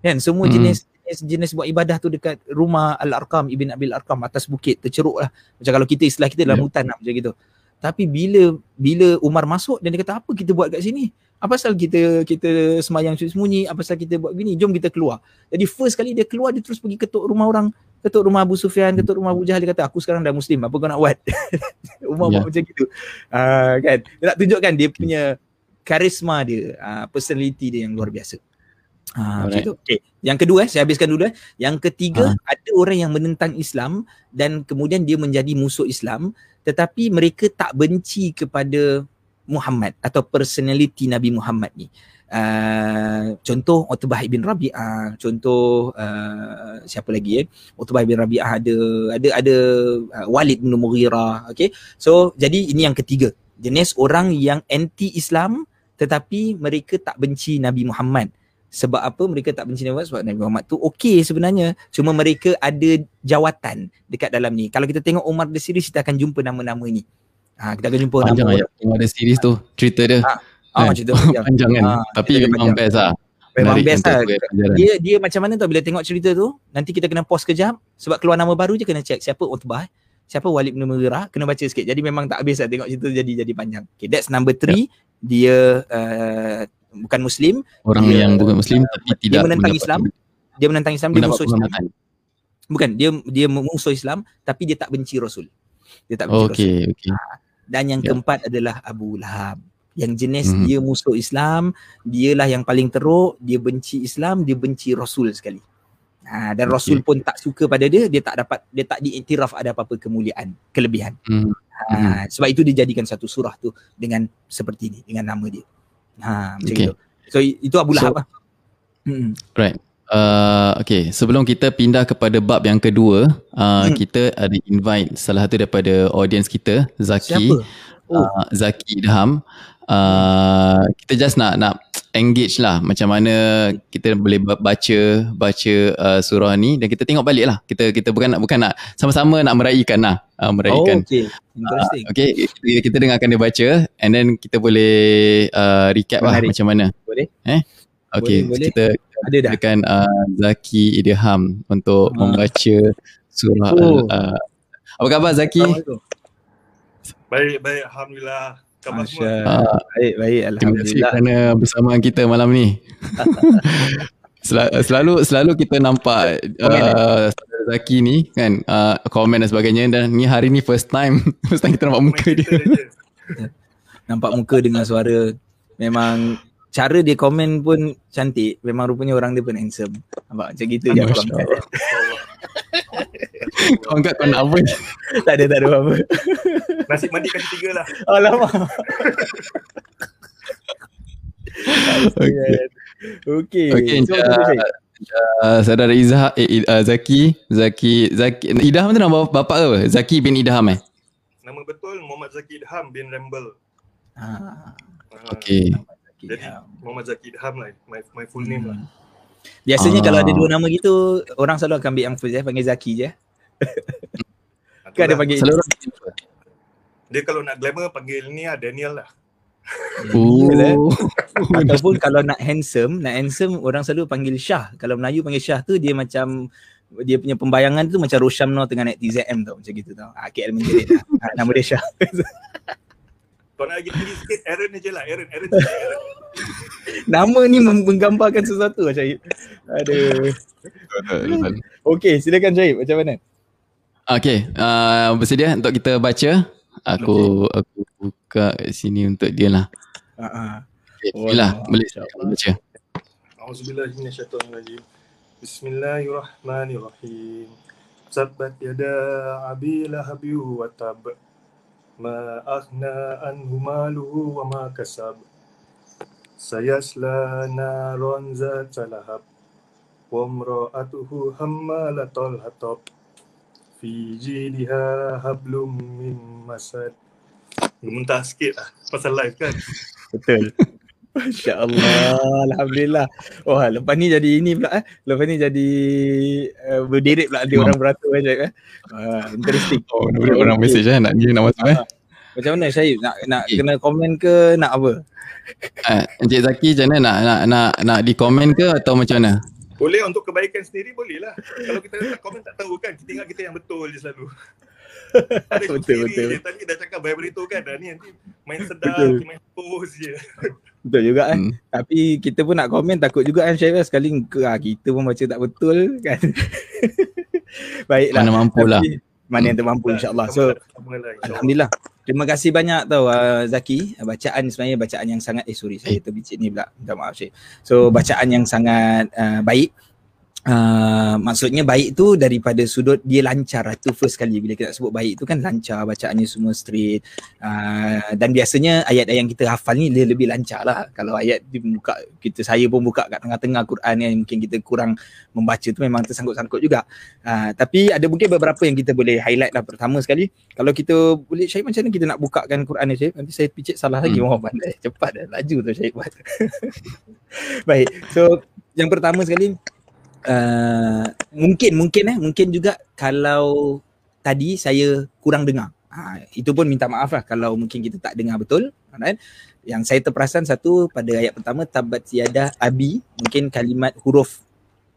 kan semua Mhm. jenis jenis jenis buat ibadah tu dekat rumah Al-Arqam Ibn Abil Arqam atas bukit terceruk lah macam kalau kita istilah kita dalam Ya. hutan lah macam gitu tapi bila bila Umar masuk dan dia kata apa kita buat kat sini apa pasal kita kita semayang sembunyi apa pasal kita buat gini jom kita keluar jadi first kali dia keluar dia terus pergi ketuk rumah orang ketuk rumah Abu Sufyan, ketuk rumah Abu Jahal dia kata aku sekarang dah muslim, apa kau nak buat? Umar Ya. buat macam gitu. Uh, kan? Dia nak tunjukkan dia punya karisma dia, uh, personality dia yang luar biasa. Ha, Alright. macam tu. Okay. Yang kedua eh, saya habiskan dulu eh. Yang ketiga, Ha. ada orang yang menentang Islam dan kemudian dia menjadi musuh Islam tetapi mereka tak benci kepada Muhammad atau personality Nabi Muhammad ni. Uh, contoh Utbah bin Rabi'ah, contoh uh, siapa lagi eh? Utbah bin Rabi'ah ada ada ada uh, Walid bin Mughirah, okay? So jadi ini yang ketiga. Jenis orang yang anti Islam tetapi mereka tak benci Nabi Muhammad. Sebab apa mereka tak benci Nabi Muhammad? Sebab Nabi Muhammad tu okey sebenarnya. Cuma mereka ada jawatan dekat dalam ni. Kalau kita tengok Umar the series kita akan jumpa nama-nama ni. Ha, kita akan jumpa Panjang nama ayat tengok ada series tu cerita dia. Kan? Ah, cerita panjang. panjang kan. Ah, Tapi memang panjang. best lah. Memang Menarik best lah. Dia dia macam mana tau bila tengok cerita tu, nanti kita kena pause kejap sebab keluar nama baru je kena check siapa Utbah, siapa Walid bin Mughirah, kena baca sikit. Jadi memang tak habis lah tengok cerita jadi jadi panjang. Okay, that's number three. Dia uh, bukan muslim, Orang dia- yang bukan muslim tapi tidak menentang Islam, dia menentang Islam, dia musuh Islam. Bukan, dia dia musuh Islam tapi dia tak benci Rasul. Dia tak benci Rasul. Okey, okey. Dan yang Ya. keempat adalah Abu Lahab. Yang jenis Mhm. dia musuh Islam, dialah yang paling teruk, dia benci Islam, dia benci Rasul sekali. Ha, dan Okey. Rasul pun tak suka pada dia, dia tak dapat dia tak diiktiraf ada apa-apa kemuliaan, kelebihan. Hmm. Ha, sebab itu dia jadikan satu surah tu dengan seperti ini, dengan nama dia. Ha, macam Okey. itu. So itu Abu So- Lahab lah. Hmm. Uh, okay, sebelum kita pindah kepada bab yang kedua, uh, Hmm. kita ada invite salah satu daripada audience kita, Zaki. Siapa? Oh, Uh, Zaki Idham. Uh, kita just nak nak engage lah macam mana kita boleh ba- baca baca uh, surah ni dan kita tengok balik lah. Kita kita bukan nak bukan nak sama-sama nak meraihkan lah. Uh, oh meraihkan. okay. Interesting. Okay, kita, kita dengarkan dia baca and then kita boleh uh, recap lah Menarik. macam mana. Boleh? Okay, Boleh, boleh. kita Ada dah. silakan uh, Zaki Idham untuk Ah. membaca surah Oh. al, uh, apa khabar Zaki? Baik, baik. Alhamdulillah. Khabar Masya semua. Uh, Baik, baik. terima kasih Alhamdulillah. kerana bersama kita malam ni. Sel- selalu selalu kita nampak Komen, uh, Zaki ni kan uh, komen dan sebagainya dan ni hari ni first time first time kita nampak muka dia. nampak muka dengan suara memang cara dia komen pun cantik memang rupanya orang dia pun handsome nampak macam gitu je aku angkat. Kau angkat kau nak apa? tak ada tak ada apa Nasib mandi kali tiga lah. alamak Okay. okey Okey, so, uh, okay. uh, saudara Izha eh, uh, Zaki Zaki Zaki Idham tu nama bapak ke apa? Zaki bin Idham eh? Nama betul Muhammad Zaki Idham bin Ramble. ha, Ah, Okey. Jadi Muhammad Zaki Idham lah. My, my full name lah. biasanya Ah. kalau ada dua nama gitu orang selalu akan ambil yang first eh panggil Zaki je kan ada Itulah. panggil Selalu Dia kalau nak glamour panggil ni lah Daniel lah. Oh. ataupun kalau nak handsome nak handsome orang selalu panggil Syah kalau Melayu panggil Syah tu dia macam dia punya pembayangan tu macam Roshamno tengah naik TZM tau macam gitu tau ha, KL menjerit lah ha, nama dia Syah Kau nak lagi tinggi sikit Aaron je lah. Aaron, Aaron. Aaron. nama ni menggambarkan sesuatu lah Syahid aduh okey silakan Syahid macam mana Okay, uh, bersedia untuk kita baca? Aku aku buka kat sini untuk dia lah. ha, ha. Okay, Bismillah, Oh, boleh silakan baca. A'udzubillahiminasyaitonirrajim. Bismillahirrahmanirrahim. Tabbat yada abi lahabi wa tab. Ma aghna anhu maluhu wa ma kasab. Sayasla naron zata lahab. Wa imra'atuhu hammalatal hatab. Fi jidha hablum min masad. Muntah sikit lah pasal live kan. betul Masya Allah, Alhamdulillah. Wah, lepas ni jadi ini pula eh. Lepas ni jadi uh, berderet pula ada orang beratur eh, Syahid eh. Uh, interesting. Oh, orang, orang message eh nak dia nak masuk eh. Macam mana Syahid? Nak nak Eh. kena komen ke nak apa? Uh, Encik Zaki macam mana nak nak nak nak di komen ke atau macam mana? Boleh untuk kebaikan sendiri boleh lah. Kalau kita tak komen tak tahu kan. Kita ingat kita yang betul je selalu. Ada Betul, betul. Tadi dah cakap beritahu kan. Dah ni nanti main sedar, main post je. Betul juga eh. Hmm. Tapi kita pun nak komen takut juga kan Syahid sekali ke, ah, kita pun baca tak betul kan. Baiklah. Mana mampu lah. Tapi Mana yang termampu insyaAllah. So Alhamdulillah. Alhamdulillah. Terima kasih banyak tau uh, Zaki. Bacaan sebenarnya bacaan yang sangat eh sorry saya terbicit ni pula. Minta maaf Syed. So bacaan yang sangat uh, baik. Uh, maksudnya baik tu daripada sudut dia lancar lah. tu first kali bila kita sebut baik tu kan lancar bacaannya semua straight. Uh, dan biasanya ayat-ayat yang kita hafal ni dia lebih lancar lah. Kalau ayat di buka kita saya pun buka kat tengah-tengah Quran yang mungkin kita kurang membaca tu memang tersangkut-sangkut juga. Uh, tapi ada mungkin beberapa yang kita boleh highlight lah pertama sekali. Kalau kita boleh Syahid macam mana kita nak bukakan Quran ni Syahid nanti saya picit salah lagi Hmm. oh pandai cepat dah laju tu Syahid buat baik so yang pertama sekali uh, mungkin mungkin eh mungkin juga kalau tadi saya kurang dengar. Ha, itu pun minta maaf lah kalau mungkin kita tak dengar betul. Kan? Yang saya terperasan satu pada ayat pertama tabat siada abi mungkin kalimat huruf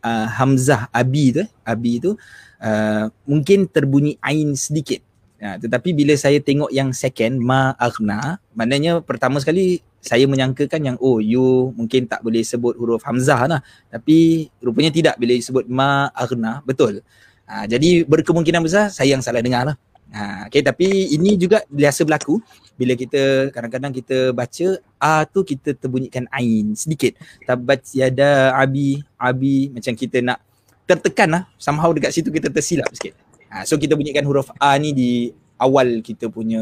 uh, hamzah abi tu eh, abi tu uh, mungkin terbunyi ain sedikit. Ha, tetapi bila saya tengok yang second ma aghna maknanya pertama sekali saya menyangkakan yang oh you mungkin tak boleh sebut huruf hamzah lah. Tapi rupanya tidak bila disebut ma aghna betul. Ha, jadi berkemungkinan besar saya yang salah dengar lah. Ha, okay, tapi ini juga biasa berlaku. Bila kita kadang-kadang kita baca a tu kita terbunyikan ain sedikit. Tabat yada abi abi macam kita nak tertekan lah. Somehow dekat situ kita tersilap sikit ha, so kita bunyikan huruf a ni di awal kita punya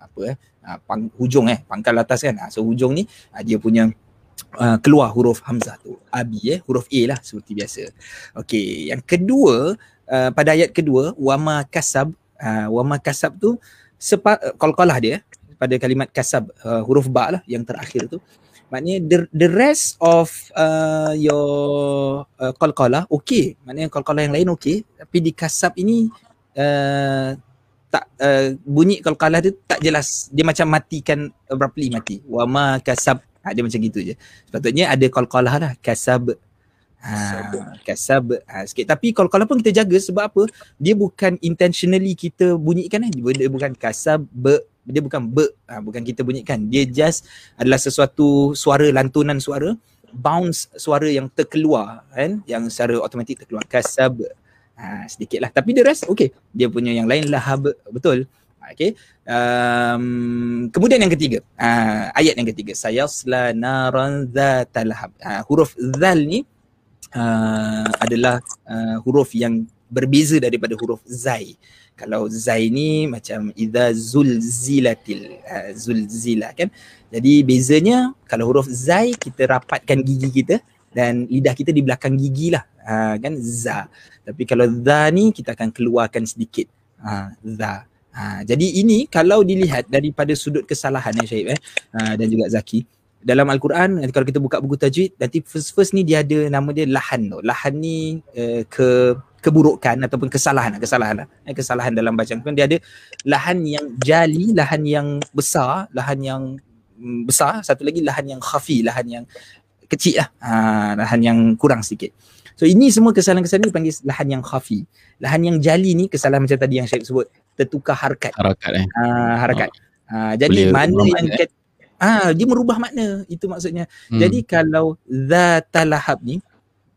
apa eh ha, pang, hujung eh pangkal atas kan. Ha, so hujung ni ha, dia punya uh, keluar huruf hamzah tu. Abi eh huruf a lah seperti biasa. Okey yang kedua uh, pada ayat kedua wama kasab uh, wama kasab tu sepa qalqalah dia eh, pada kalimat kasab uh, huruf ba lah yang terakhir tu maknanya the, the rest of uh, your uh, qalqalah okey maknanya qalqalah yang lain okey tapi di kasab ini uh, tak uh, bunyi qalqalah tu tak jelas. Dia macam matikan abruptly mati. Wama kasab. Ha, dia macam gitu je. Sepatutnya ada qalqalah lah kasab. Ha, kasab. ha, sikit. Tapi qalqalah pun kita jaga sebab apa? Dia bukan intentionally kita bunyikan eh dia bukan kasab be dia bukan be ha, bukan kita bunyikan. Dia just adalah sesuatu suara lantunan suara bounce suara yang terkeluar kan? Yang secara automatik terkeluar. Kasab. Ha, sedikit lah. Tapi the rest okay dia punya yang lain lahab betul. Okay. Um, kemudian yang ketiga. Uh, ayat yang ketiga. Sayasla naran zatal lahab uh, huruf zal ni uh, adalah uh, huruf yang berbeza daripada huruf zai. Kalau zai ni macam idza zulzilatil uh, zulzila kan? Jadi bezanya kalau huruf zai kita rapatkan gigi kita dan lidah kita di belakang gigi lah uh, kan? Za. Tapi kalau za ni kita akan keluarkan sedikit uh, za Ha, jadi ini kalau dilihat daripada sudut kesalahan ya Syahib eh, ha, dan juga Zaki. Dalam Al-Quran kalau kita buka buku tajwid nanti first first ni dia ada nama dia lahan tu. Lahan ni uh, ke keburukan ataupun kesalahan kesalahan lah. Eh, kesalahan dalam bacaan Quran dia ada lahan yang jali, lahan yang besar, lahan yang mm, besar, satu lagi lahan yang khafi, lahan yang kecil lah. Ha, lahan yang kurang sikit. So ini semua kesalahan-kesalahan ni dipanggil lahan yang khafi. Lahan yang jali ni kesalahan macam tadi yang saya sebut tertukar harkat. Harakat eh. Ha, harakat. Ha, jadi Boleh mana yang ket, ah dia merubah makna itu maksudnya. Hmm. Jadi kalau zatalahab ni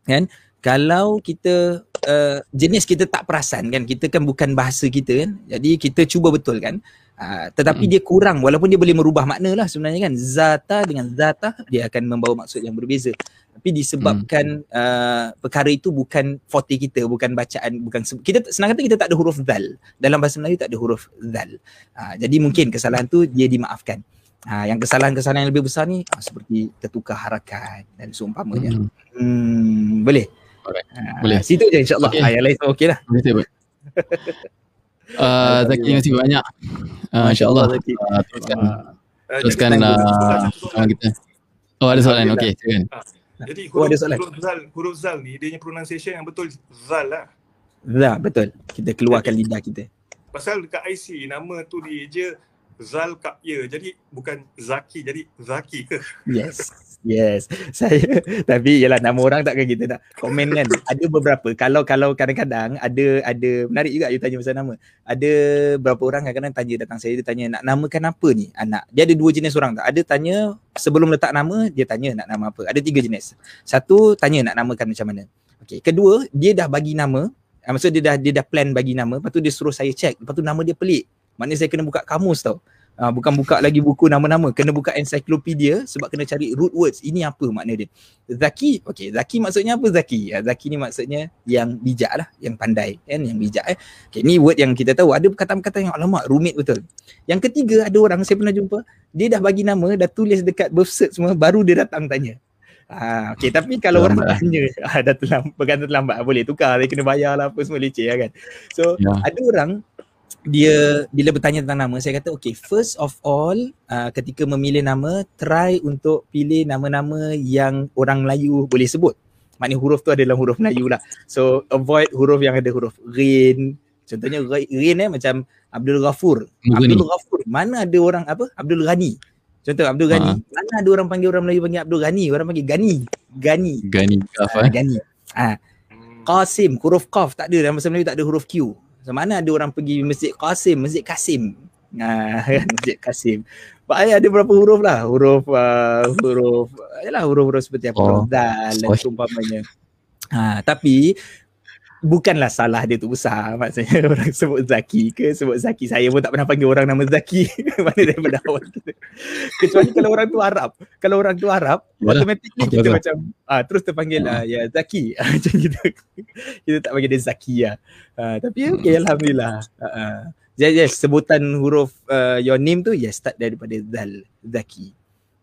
kan kalau kita uh, jenis kita tak perasan kan kita kan bukan bahasa kita kan jadi kita cuba betul kan uh, tetapi Mm. dia kurang walaupun dia boleh merubah makna lah sebenarnya kan zata dengan zata dia akan membawa maksud yang berbeza tapi disebabkan uh, perkara itu bukan forte kita bukan bacaan bukan kita senang kata kita tak ada huruf zal dalam bahasa Melayu tak ada huruf zal uh, jadi mungkin kesalahan tu dia dimaafkan Ha, yang kesalahan-kesalahan yang lebih besar ni ha, seperti tertukar harakat dan seumpamanya. Hmm. Hmm, boleh. Alright. Ha, Boleh. Situ je insyaAllah. Okay. Ha, yang lain semua okey lah. Boleh sebut. Uh, Zaki terima kasih banyak. Uh, InsyaAllah uh, teruskan Uh, teruskan uh, kita. Oh ada soalan. Okey, silakan. Jadi Oh, huruf, ada soalan. huruf zal, huruf zal ni dia punya pronunciation yang betul zal lah. Za, betul. Kita keluarkan lidah kita. Pasal dekat IC nama tu dia je Zal Kapya. Jadi bukan Zaki jadi Zaki ke? Yes. Yes. Saya tapi yalah nama orang takkan kita nak komen kan. Ada beberapa kalau kalau kadang-kadang ada ada menarik juga you tanya pasal nama. Ada beberapa orang kadang-kadang tanya datang saya dia tanya nak namakan apa ni anak. Dia ada dua jenis orang tak. Ada tanya sebelum letak nama dia tanya nak nama apa. Ada tiga jenis. Satu tanya nak namakan macam mana. Okey, kedua dia dah bagi nama Uh, maksud dia dah dia dah plan bagi nama, lepas tu dia suruh saya check. Lepas tu nama dia pelik. Maknanya saya kena buka kamus tau. Uh, bukan buka lagi buku nama-nama, kena buka encyclopedia sebab kena cari root words. Ini apa makna dia? Zaki, okay, Zaki maksudnya apa Zaki? Uh, Zaki ni maksudnya yang bijak lah, yang pandai kan, yang bijak eh. Okay, ni word yang kita tahu. Ada kata-kata yang alamak rumit betul. Yang ketiga ada orang saya pernah jumpa, dia dah bagi nama, dah tulis dekat birth cert semua, baru dia datang tanya. Ha, okay, tapi kalau orang tanya ha, dah terlambat, berkata terlambat boleh tukar, dia kena bayar lah apa semua leceh lah kan. So ya. ada orang dia bila bertanya tentang nama saya kata okay first of all uh, ketika memilih nama try untuk pilih nama-nama yang orang Melayu boleh sebut. Maknanya huruf tu adalah huruf Melayu lah. So avoid huruf yang ada huruf Rin. Contohnya Rin eh macam Abdul Ghafur. Abdul Ghafur mana ada orang apa? Abdul Ghani. Contoh Abdul Ghani. Ha. mana ada orang panggil orang Melayu panggil Abdul Ghani? Orang panggil Gani Gani Gani Kaf uh, Gani ah. Qasim huruf Qaf tak ada. Dalam bahasa Melayu tak ada huruf Q So, mana ada orang pergi Masjid Qasim, Masjid Kasim. Ha, Masjid Kasim. Pak ayah ada berapa huruf lah? Huruf uh, huruf yalah huruf-huruf seperti apa? Oh. Dal dan seumpamanya. Ha, tapi bukanlah salah dia tu besar maksudnya orang sebut Zaki ke sebut Zaki saya pun tak pernah panggil orang nama Zaki mana daripada awal kita kecuali kalau orang tu Arab kalau orang tu Arab Yalah. automatically oh, kita betul. macam ah terus terpanggil ah ya Zaki macam kita kita tak panggil dia Zaki ya ah, tapi okey hmm. alhamdulillah ah, ah. yes, yes sebutan huruf uh, your name tu yes start daripada Zal Zaki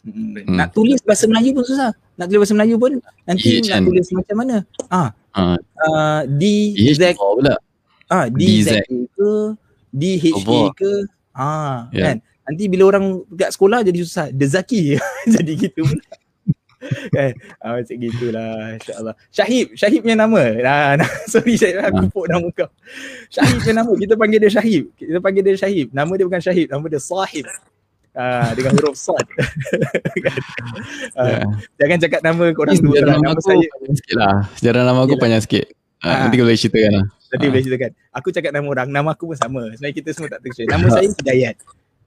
Hmm. Nak tulis bahasa Melayu pun susah. Nak tulis bahasa Melayu pun nanti nak tulis macam mana? Ah, Uh, uh, D Z Ah, D Z. Ke D H A ke. Ah yeah. kan? Nanti bila orang dekat sekolah jadi susah. Dezaki jadi gitu pula. Kan? Ah, macam gitulah. Insyaallah. Syahib. Syahib punya nama. Ah, nah, sorry saya aku put nama kau. Syahib punya nama. Kita panggil dia Syahib. Kita panggil dia Syahib. Nama dia bukan Syahib. Nama dia Sahib Ah, dengan huruf sad. kan? ah, yeah. Jangan cakap nama korang dua. Nama, nama saya. Sikit lah. Sejarah nama aku panjang sikit. Ah, nanti boleh ceritakan lah. Nanti ah. boleh ceritakan. Aku cakap nama orang. Nama aku pun sama. Sebenarnya kita semua tak terkejut. Nama saya Hidayat.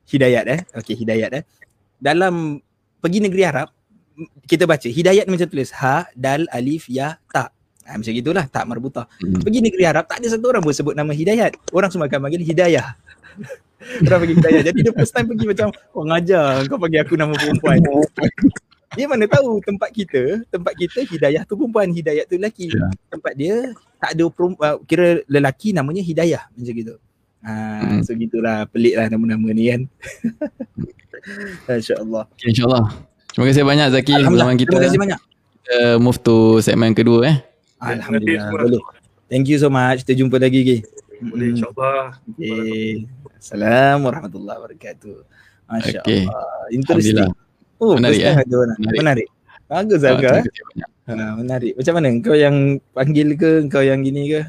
Hidayat eh. Okay Hidayat eh. Dalam pergi negeri Arab, kita baca Hidayat macam tulis Ha, Dal, Alif, Ya, Tak. Ha, macam gitulah. Tak marbutah. Hmm. Pergi negeri Arab, tak ada satu orang pun sebut nama Hidayat. Orang semua akan panggil Hidayah. Orang pergi hidayah. Jadi dia first time pergi macam kau oh, ngajar kau bagi aku nama perempuan. dia mana tahu tempat kita, tempat kita hidayah tu perempuan, hidayah tu lelaki. Yeah. Tempat dia tak ada uh, kira lelaki namanya hidayah macam gitu. Ha, hmm. so gitulah pelik lah nama-nama ni kan. InsyaAllah. Okay, InsyaAllah. Terima kasih banyak Zaki zaman kita. Terima kasih banyak. Kita move to segmen kedua eh. Alhamdulillah. Boleh. Thank you so much. Kita jumpa lagi. Okay. Boleh hmm. insyaAllah. Okay. Assalamualaikum warahmatullahi wabarakatuh. Masya okay. Allah. Interesting. Oh, menarik eh? Menarik. menarik. Bagus lah kau. Ha, menarik. Macam mana? Kau yang panggil ke? Kau yang gini ke?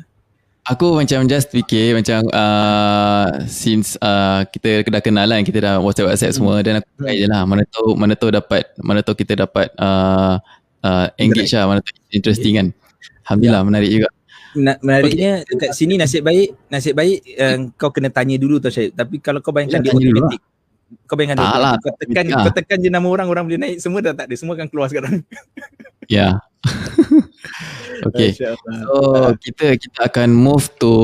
Aku macam just fikir macam uh, since uh, kita dah kenal lah kita dah WhatsApp WhatsApp hmm. semua dan aku try hmm. je lah mana tahu mana tahu dapat mana tahu kita dapat uh, uh, engage lah mana tahu interesting kan. Alhamdulillah ya. menarik juga menariknya dekat sini nasib baik nasib baik uh, kau kena tanya dulu tu Syed. Tapi kalau kau bayangkan dia automatic kau bayangkan dia lah, kau tekan ya. kau tekan je nama orang orang boleh naik semua dah tak ada semua akan keluar sekarang. Ya. Okay So kita kita akan move to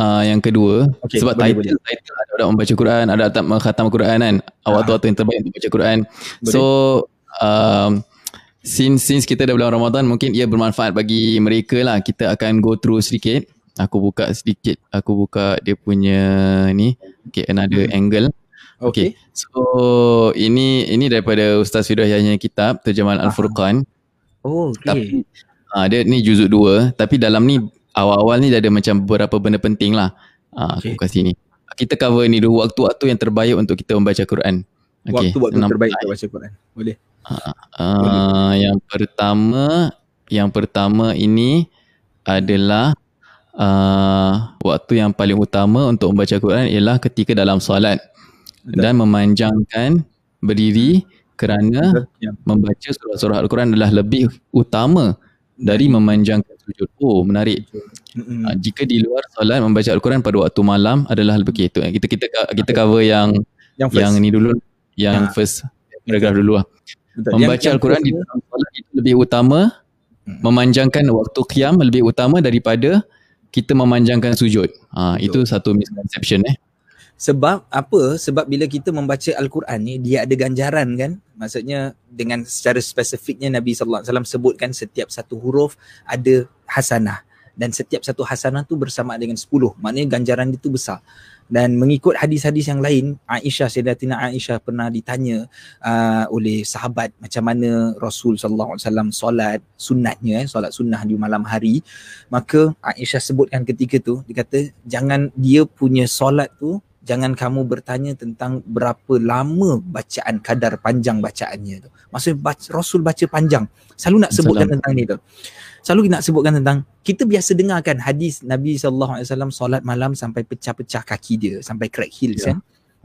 uh, yang kedua. Okay, Sebab boleh, title, boleh. title ada orang membaca Quran Ada tak mengkhatam Quran kan? Awak-awak yang terbaik untuk baca Quran. Boleh. So um, since since kita dah bulan Ramadan mungkin ia bermanfaat bagi mereka lah. Kita akan go through sedikit. Aku buka sedikit. Aku buka dia punya ni. Okay another hmm. angle. Okay. okay. so ini ini daripada Ustaz Fidah Yahya kitab terjemahan Al-Furqan. Oh okay. Tapi, uh, dia ni juzuk dua. Tapi dalam ni awal-awal ni dia ada macam beberapa benda penting lah. Uh, okay. aku kasih ni. Kita cover ni dulu waktu-waktu yang terbaik untuk kita membaca Quran. Okay. waktu-waktu terbaik untuk baca Quran. Boleh Uh, yang pertama yang pertama ini adalah uh, waktu yang paling utama untuk membaca Quran ialah ketika dalam solat dan memanjangkan berdiri kerana ya. membaca surah-surah Al-Quran adalah lebih utama dari memanjangkan sujud. Oh, menarik. Uh, jika di luar solat membaca Al-Quran pada waktu malam adalah lebih itu. Kita kita kita cover yang yang, yang ni dulu yang ya. first paragraf dulu lah. Betul. Membaca Al-Quran di dalam solat itu lebih utama hmm. memanjangkan waktu qiyam lebih utama daripada kita memanjangkan sujud. Ha, itu satu misconception eh. Sebab apa? Sebab bila kita membaca Al-Quran ni dia ada ganjaran kan? Maksudnya dengan secara spesifiknya Nabi sallallahu alaihi wasallam sebutkan setiap satu huruf ada hasanah dan setiap satu hasanah tu bersama dengan 10. Maknanya ganjaran itu besar. Dan mengikut hadis-hadis yang lain, Aisyah Sayyidatina Aisyah pernah ditanya uh, oleh sahabat macam mana Rasul sallallahu alaihi wasallam solat sunatnya eh, solat sunnah di malam hari. Maka Aisyah sebutkan ketika tu dia kata jangan dia punya solat tu jangan kamu bertanya tentang berapa lama bacaan kadar panjang bacaannya tu. Maksudnya baca, Rasul baca panjang. Selalu nak sebutkan Salam. tentang ni tu. Selalu nak sebutkan tentang kita biasa dengarkan hadis Nabi sallallahu alaihi wasallam solat malam sampai pecah-pecah kaki dia sampai crack heels Ya. kan.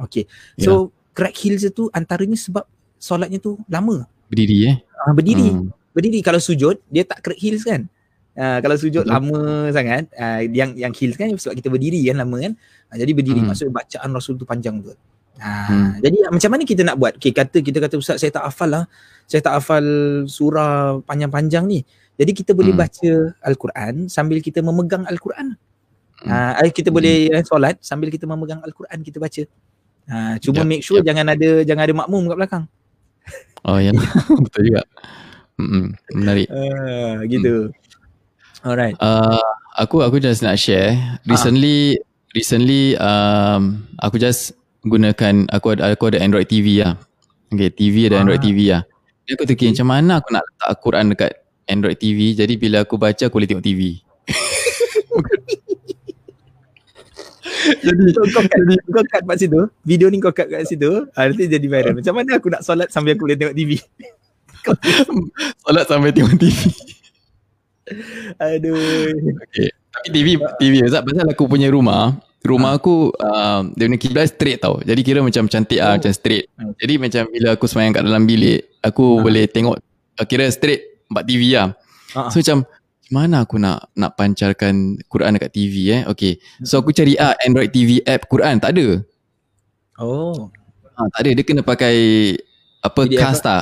Okay. So crack heels tu antaranya sebab solatnya tu lama. Berdiri eh. Uh, berdiri. Hmm. Berdiri kalau sujud dia tak crack heels kan. Uh, kalau sujud Betul. lama sangat uh, yang yang heels kan sebab kita berdiri kan lama kan. Uh, jadi berdiri Hmm. maksudnya bacaan Rasul tu panjang tu. Ha, Hmm. jadi macam mana kita nak buat? Okay, kata kita kata ustaz saya tak hafal lah. Saya tak hafal surah panjang-panjang ni. Jadi kita boleh Hmm. baca Al-Quran sambil kita memegang Al-Quran. Hmm. Ha, eh, kita boleh eh, solat sambil kita memegang Al-Quran kita baca. Ha, cuma Yap, make sure yap. jangan ada jangan ada makmum kat belakang. Oh ya. Betul juga. Mm-mm. Menarik. Uh, gitu. Alright. Uh, aku aku just nak share. Recently recently um, aku just gunakan aku ada aku ada Android TV lah. Okay, TV ada Android Ah. TV lah. Jadi aku fikir macam mana aku nak letak Quran dekat Android TV. Jadi bila aku baca aku boleh tengok TV. jadi kau, kau kat, kau kat kat situ, video ni kau kat kat situ, ha, nanti jadi viral. Macam mana aku nak solat sambil aku boleh tengok TV? Solat sampai tengok TV. Aduh. Okay. Tapi TV TV Azab pasal aku punya rumah Rumah aku uh, Dia punya kiblat straight tau Jadi kira macam cantik ah Oh. Macam straight Okay. Jadi macam bila aku semayang kat dalam bilik Aku Ah. boleh tengok Kira straight Empat TV lah. Ah. So macam Mana aku nak Nak pancarkan Quran dekat TV eh? Okay. So aku cari ah Android TV app Quran. Tak ada. Oh. ha, Tak ada. Dia kena pakai Apa PDF Cast lah.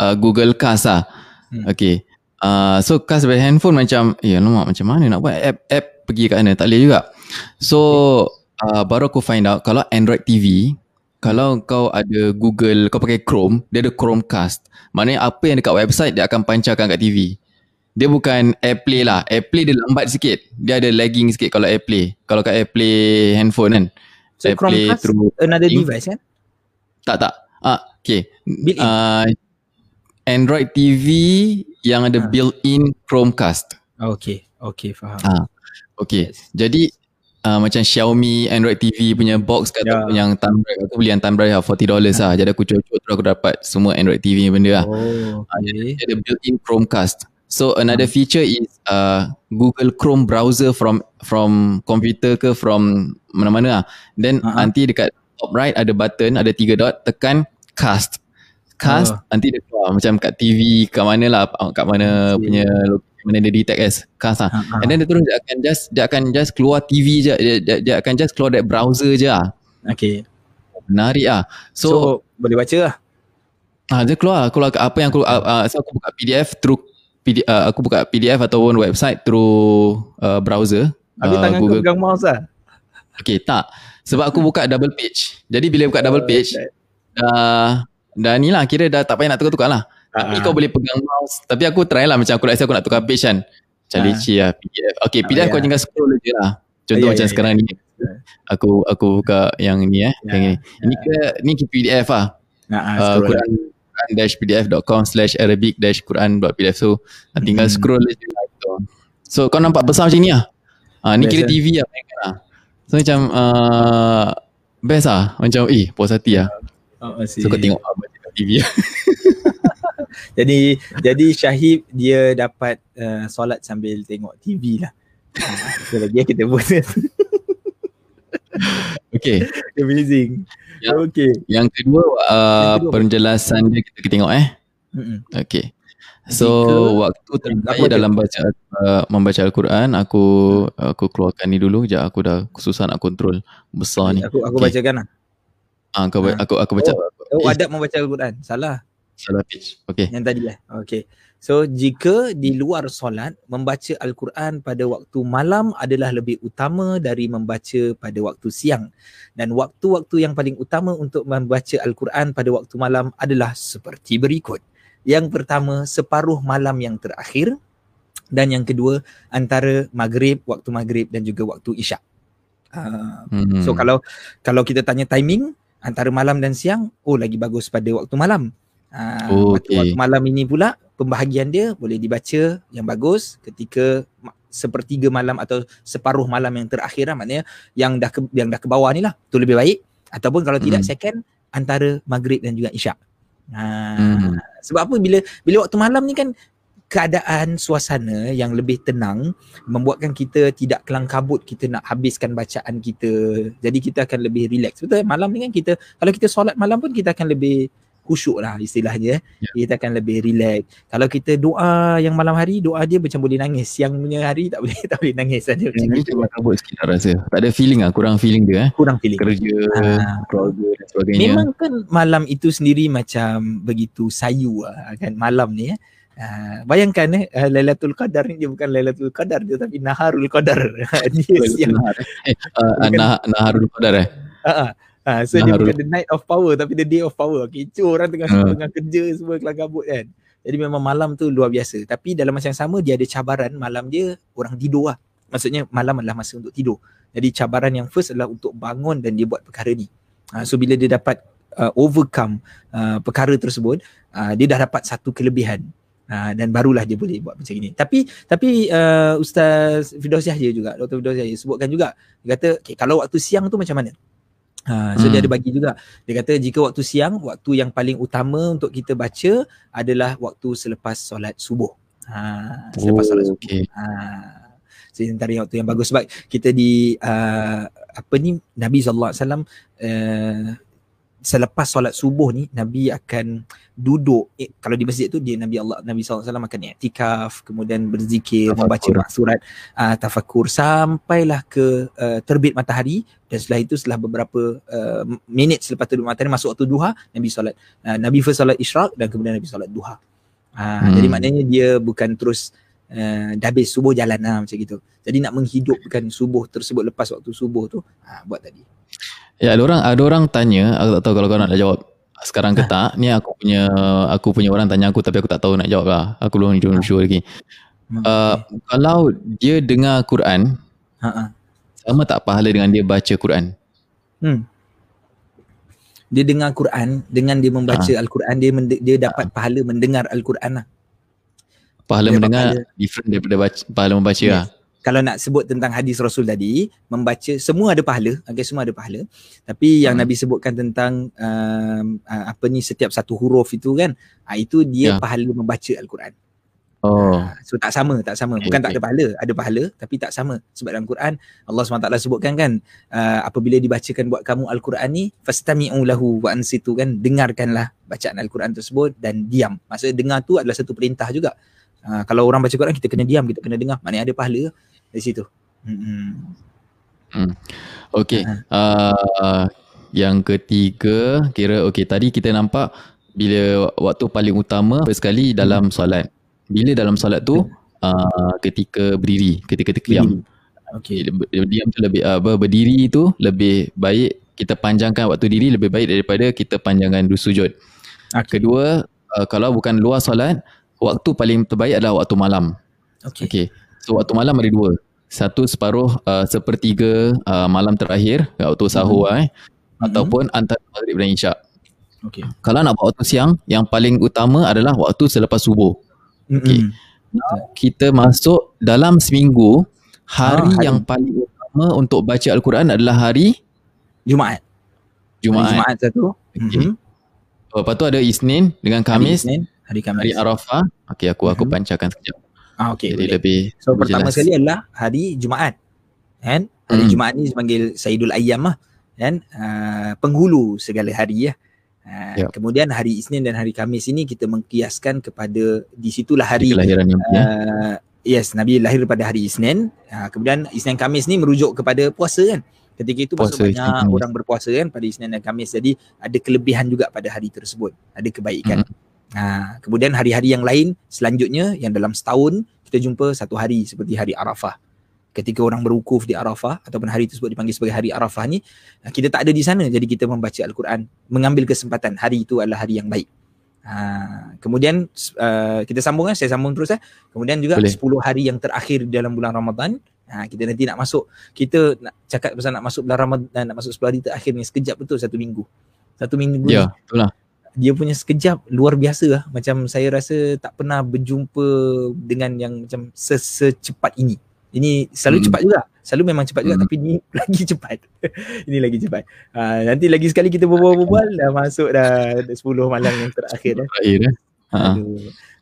uh, Google Cast lah. Hmm. Okay. Uh, So Cast by handphone macam Ya lama macam mana nak buat app App pergi kat mana Tak boleh juga. So uh, Baru aku find out Kalau Android TV Kalau kau ada Google Kau pakai Chrome Dia ada Chromecast Maknanya apa yang dekat website Dia akan pancarkan kat TV Dia bukan AirPlay lah AirPlay dia lambat sikit Dia ada lagging sikit Kalau AirPlay Kalau kat AirPlay handphone kan So AirPlay Chromecast through another Thing. device kan? tak tak. Ah, okay. Built-in. Uh, Android TV yang ada Ah. built-in Chromecast. Okay. Okay, faham. Ah. Okay. Yes. Jadi uh, macam Xiaomi Android TV punya box kata Ya. yang thumb drive aku beli yang thumb drive lah $40 lah. Jadi aku cocok terus aku dapat semua Android TV benda lah. Oh, okay. Dia ada built-in Chromecast. So another Hmm. feature is uh, Google Chrome browser from from computer ke from mana-mana lah. Then Ha-ha. nanti dekat top right ada button, ada tiga dot, tekan cast. Cast Oh. nanti dia keluar macam kat TV kat mana lah kat mana Okay. punya lo- mana dia detect as cast lah. Ha-ha. And then dia terus dia akan just dia akan just keluar TV je dia, dia, dia akan just keluar dari browser je lah. Okay. Menarik ah. So, So, boleh baca lah. Ah, dia keluar keluar ke apa yang aku uh, uh, so aku buka PDF through PD, uh, aku buka PDF ataupun website through uh, browser Habis uh, tangan kau pegang mouse lah. Okay, tak. Sebab aku buka double page. Jadi bila buka double page dah dah ni lah kira dah tak payah nak tukar-tukar lah. Tapi Ah, kau boleh pegang mouse. Tapi aku try lah macam aku rasa aku nak tukar page kan. Macam Ah. leceh lah PDF. Okay, Ah, PDF kau ya. tinggal scroll je lah. Contoh Ya, macam ya, sekarang ni. Aku aku buka yang ni eh. Ya, Yang ni. Ini ke ni PDF lah. Ah, ah, uh, scroll. Quran quran-pdf.com slash arabic dash quran.pdf so uh, tinggal scroll je lah gitu. so kau nampak besar macam ni lah uh, ni kira Best, eh? TV lah lah so macam uh, best lah macam eh puas hati lah Oh, so kau tengok apa TV lah Jadi jadi Syahib dia dapat uh, solat sambil tengok TV lah. Ah, Itu lagi yang kita buat. okay Amazing. Ya. Okay. yang kedua uh, Yang kedua. penjelasan dia kita, kita tengok eh Mm-mm. okay So Jika- waktu terbaik dalam baca uh, membaca Al-Quran aku aku keluarkan ni dulu Sekejap aku dah susah nak kontrol besar ni. Aku aku Okay. bacakan lah. Ah kau Ah. aku aku baca Oh, Eh. adab membaca Al-Quran. Salah salah page. Okay. yang tadi lah. Okay. So jika di luar solat membaca al-Quran pada waktu malam adalah lebih utama dari membaca pada waktu siang dan waktu-waktu yang paling utama untuk membaca al-Quran pada waktu malam adalah seperti berikut. Yang pertama separuh malam yang terakhir dan yang kedua antara maghrib waktu maghrib dan juga waktu isyak. Uh, Hmm. So kalau kalau kita tanya timing antara malam dan siang, oh lagi bagus pada waktu malam. Uh, Oh, waktu, malam ini pula pembahagian dia boleh dibaca yang bagus ketika sepertiga malam atau separuh malam yang terakhir lah maknanya yang dah ke, yang dah ke bawah ni lah. Tu lebih baik. Ataupun kalau tidak Hmm. second antara maghrib dan juga isyak. Ha, Hmm. sebab apa? Bila bila waktu malam ni kan keadaan suasana yang lebih tenang membuatkan kita tidak kelang kabut kita nak habiskan bacaan kita. Jadi kita akan lebih relax. Betul? Malam ni kan kita kalau kita solat malam pun kita akan lebih khusyuk lah istilahnya Ya. kita akan lebih relax kalau kita doa yang malam hari doa dia macam boleh nangis siang punya hari tak boleh tak boleh nangis ada macam gitu itu kabut sikit lah rasa. Tak ada feeling lah, kurang feeling dia eh. kurang feeling Kerja, Ah. keluarga dan sebagainya. Memang kan malam itu sendiri macam begitu sayu lah kan malam ni eh. Uh, bayangkan eh uh, Lailatul Qadar ni dia bukan Lailatul Qadar dia tapi Naharul Qadar. dia siang. Eh, uh, nah, Naharul Qadar eh. Uh, uh. Uh, so dia Naharul- bukan the night of power tapi the day of power. Kecoh orang tengah Ah. tengah kerja semua kelang kabut kan. Jadi memang malam tu luar biasa. Tapi dalam masa yang sama dia ada cabaran malam dia orang tidur lah. Maksudnya malam adalah masa untuk tidur. Jadi cabaran yang first adalah untuk bangun dan dia buat perkara ni. Uh, so bila dia dapat uh, overcome uh, perkara tersebut, uh, dia dah dapat satu kelebihan. Uh, dan barulah dia boleh buat macam ini. Tapi tapi uh, Ustaz Firdaus Yahya juga, Dr. Firdaus Yahya sebutkan juga, dia kata okay, kalau waktu siang tu macam mana? Ha, so Hmm. dia ada bagi juga. Dia kata jika waktu siang, waktu yang paling utama untuk kita baca adalah waktu selepas solat subuh. Ha, selepas solat Oh, subuh. okay. Ha. So antara waktu yang bagus sebab kita di uh, apa ni Nabi sallallahu alaihi wasallam uh, selepas solat subuh ni Nabi akan duduk eh, kalau di masjid tu dia Nabi Allah Nabi wasallam akan iktikaf kemudian berzikir Tafakur. membaca surat uh, tafakur sampailah ke uh, terbit matahari dan setelah itu setelah beberapa uh, minit selepas terbit matahari masuk waktu duha Nabi solat uh, Nabi first solat isyraq dan kemudian Nabi solat duha. Uh, Hmm. jadi maknanya dia bukan terus uh, dah habis subuh jalan lah macam gitu. Jadi nak menghidupkan subuh tersebut lepas waktu subuh tu uh, buat tadi. Ya, ada orang ada orang tanya, aku tak tahu kalau kau nak jawab sekarang ke tak. Ni aku punya aku punya orang tanya aku tapi aku tak tahu nak jawab lah. Aku belum belum sure lagi. Uh, kalau dia dengar Quran, Ha ah. sama tak pahala dengan dia baca Quran? Hmm. Dia dengar Quran dengan dia membaca Al-Quran dia mende- dia dapat pahala mendengar Al-Quran lah. Pahala Dia mendengar pahala. different daripada baca, pahala membaca Yes. lah. Kalau nak sebut tentang hadis Rasul tadi, membaca semua ada pahala, okay, semua ada pahala. Tapi yang Hmm. Nabi sebutkan tentang um, uh, apa ni setiap satu huruf itu kan, uh, itu dia Ya. pahala membaca Al-Quran. Oh. Ah, So tak sama, tak sama. Okay, Bukan tak okay. ada pahala, ada pahala tapi tak sama. Sebab dalam Quran Allah SWT sebutkan kan uh, apabila dibacakan buat kamu Al-Quran ni fastami'u lahu wa ansitu kan dengarkanlah bacaan Al-Quran tersebut dan diam. Maksudnya dengar tu adalah satu perintah juga. Uh, kalau orang baca Quran kita kena diam, kita kena dengar. Maknanya ada pahala dari situ. Hmm. Okey. Ah. Uh, yang ketiga, kira okey tadi kita nampak bila waktu paling utama sekali dalam solat. Bila dalam solat tu uh, ketika berdiri, ketika terkiam. Okey. Ber- Berdiam tu lebih uh, apa berdiri tu lebih baik kita panjangkan waktu diri lebih baik daripada kita panjangkan sujud. Okay. Kedua, uh, kalau bukan luar solat, waktu paling terbaik adalah waktu malam. Okey. Okay. So waktu malam ada dua. Satu separuh uh, sepertiga uh, malam terakhir kat waktu sahur eh Mhm. ataupun antara maghrib dan isyak. Okey. Kalau nak buat waktu siang, yang paling utama adalah waktu selepas subuh. Okey. Mm-mm. Kita masuk dalam seminggu, hari, Ah, hari. yang paling utama untuk baca Al-Quran adalah hari Jumaat. Hari Jumaat. Jumaat satu. Okey. Mhm. Lepas tu ada Isnin dengan Hari Khamis, Isnin, hari Khamis. hari Arafah. Okey, aku aku Mhm. pancarkan sekejap. Ah okey. Jadi boleh. lebih So lebih pertama jelas. sekali adalah hari Jumaat. Kan? Hari Hmm. Jumaat ni dipanggil Sayyidul Ayyam lah. Kan? Uh, penghulu segala hari ya. Uh, Ya. Kemudian hari Isnin dan hari Khamis ini kita mengkiaskan kepada di situlah hari kelahiran Nabi ya. uh, yes Nabi lahir pada hari Isnin. Uh, kemudian Isnin Khamis ni merujuk kepada puasa kan. Ketika itu Puasa Isnin, banyak Khamis. orang berpuasa kan pada Isnin dan Khamis. Jadi ada kelebihan juga pada hari tersebut. Ada kebaikan. Hmm. Ha, kemudian hari-hari yang lain selanjutnya yang dalam setahun kita jumpa satu hari seperti hari Arafah. Ketika orang berwukuf di Arafah ataupun hari tersebut dipanggil sebagai hari Arafah ni, ha, kita tak ada di sana jadi kita membaca Al-Quran, mengambil kesempatan hari itu adalah hari yang baik. Ha, kemudian uh, kita sambung kan, saya sambung terus eh. Kemudian juga Boleh. 10 hari yang terakhir dalam bulan Ramadan, ha, kita nanti nak masuk, kita nak cakap pasal nak masuk bulan Ramadan, nak masuk 10 hari terakhir ni sekejap betul satu minggu. Satu minggu Ya, betul lah. Dia punya sekejap luar biasa lah. Macam saya rasa tak pernah berjumpa dengan yang macam se- secepat ini. Ini selalu Hmm. cepat juga. Selalu memang cepat juga Hmm. tapi ni lagi cepat. ini lagi cepat. Uh, nanti lagi sekali kita berbual-bual dah masuk dah 10 malam yang terakhir dah. Terakhir eh. Ha.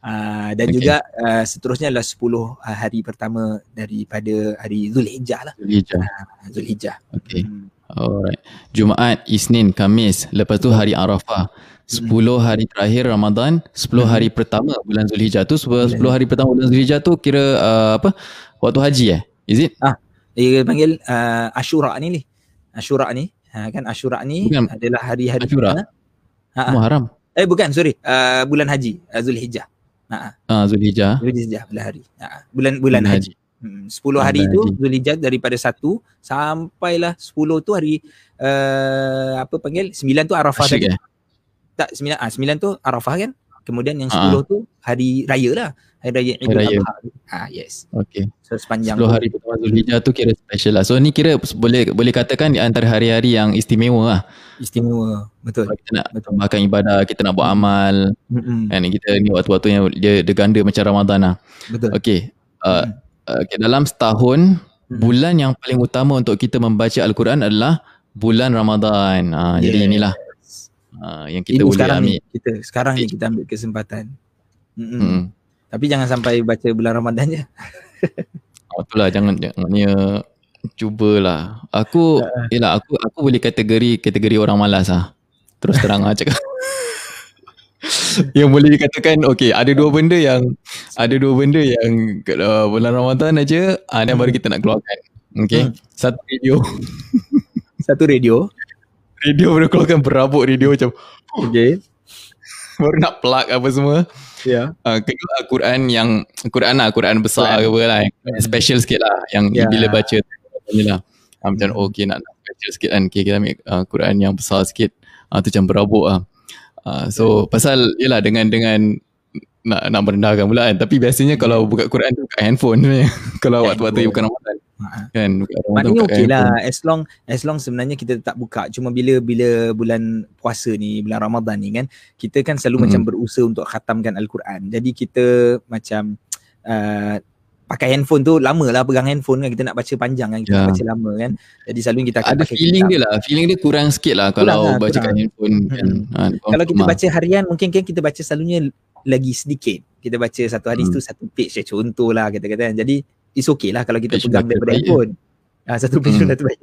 Uh, dan Okay. juga uh, seterusnya adalah 10 hari pertama daripada hari Zulhijjah lah. Zulhijjah. Zulhijjah. Okay. Hmm. Alright. Jumaat, Isnin, Kamis, lepas tu hari Arafah. 10 hari terakhir Ramadan, 10 hari pertama bulan Zulhijjah tu 10, 10 hari pertama bulan Zulhijjah tu kira uh, apa? Waktu haji eh? Is it? Dia panggil uh, Ashura ni ni. Ashura ni. Ha, kan Ashura ni Bukan. adalah hari-hari Ashura? Ha, ha. Muharram. Eh bukan sorry. Uh, bulan haji, uh, Zulhijjah. Ha, Ah Zulhijjah. Zulhijjah bulan hari. Ha, bulan bulan haji. Hmm, 10 hari Bulan tu haji. Zulhijjah daripada 1 sampailah 10 tu hari uh, apa panggil 9 tu Arafah Asyik tadi. eh? Tak 9 ah 9 tu Arafah kan. Kemudian yang 10 Ah. tu hari raya lah. Hari raya Idul. Adha. Ah yes. Okay. So sepanjang 10 tu. hari pertama Zulhijjah tu kira special lah. So ni kira boleh boleh katakan di antara hari-hari yang istimewa lah. istimewa. Betul. Kita nak Betul. tambahkan ibadah, kita nak buat amal. Mm-mm. Kan kita ni waktu-waktu yang dia, dia ganda macam Ramadan lah. Betul. Okay. Uh, Mm. okay. Dalam setahun, Hmm. bulan yang paling utama untuk kita membaca Al-Quran adalah bulan Ramadan. Uh, Jadi Yes. inilah uh, yang kita Ini boleh sekarang ambil. ni kita sekarang ni kita ambil kesempatan. Mm-mm. Hmm. Tapi jangan sampai baca bulan Ramadan je. Oh, itulah jangan jangannya cubalah. Aku yalah aku aku boleh kategori kategori orang malas ah. Terus terang ah cakap. yang boleh dikatakan okey ada dua benda yang ada dua benda yang uh, bulan Ramadan aja ah dan baru kita nak keluarkan. Okey. Hmm. Satu radio. Satu radio. Radio baru keluarkan berabuk radio macam Okay. baru nak plug apa semua. Ya. Uh, kedua Al-Quran yang Quran lah Quran besar ke apa lah yang special sikit lah yang Ya. bila baca ni lah. Uh, macam oh, okay nak, nak special sikit kan okay, kita ambil uh, Quran yang besar sikit. Uh, tu macam berabuk lah. Uh, so pasal yelah dengan dengan nak nak merendahkan pula kan. Tapi biasanya kalau buka Quran tu kat handphone sebenarnya. Kalau waktu-waktu bukan Ramadan. Kan Maknanya okey lah as long as long sebenarnya kita tak buka cuma bila bila bulan puasa ni bulan Ramadan ni kan kita kan selalu Mhm. macam berusaha untuk khatamkan al-Quran. Jadi kita macam uh, pakai handphone tu lama lah pegang handphone kan kita nak baca panjang kan kita nak baca lama kan. Jadi selalu kita akan ada feeling kitab. dia lah feeling dia kurang sikit lah kalau lah, baca kat kurang. handphone kan Hmm. uh, Kalau kita baca harian mungkin kan kita baca selalunya lagi sedikit. Kita baca satu hari Hmm. tu satu page je contoh lah kata-kata kan. Jadi it's okay lah kalau kita pegang daripada handphone. Ah, satu page Hmm. hmm. baik.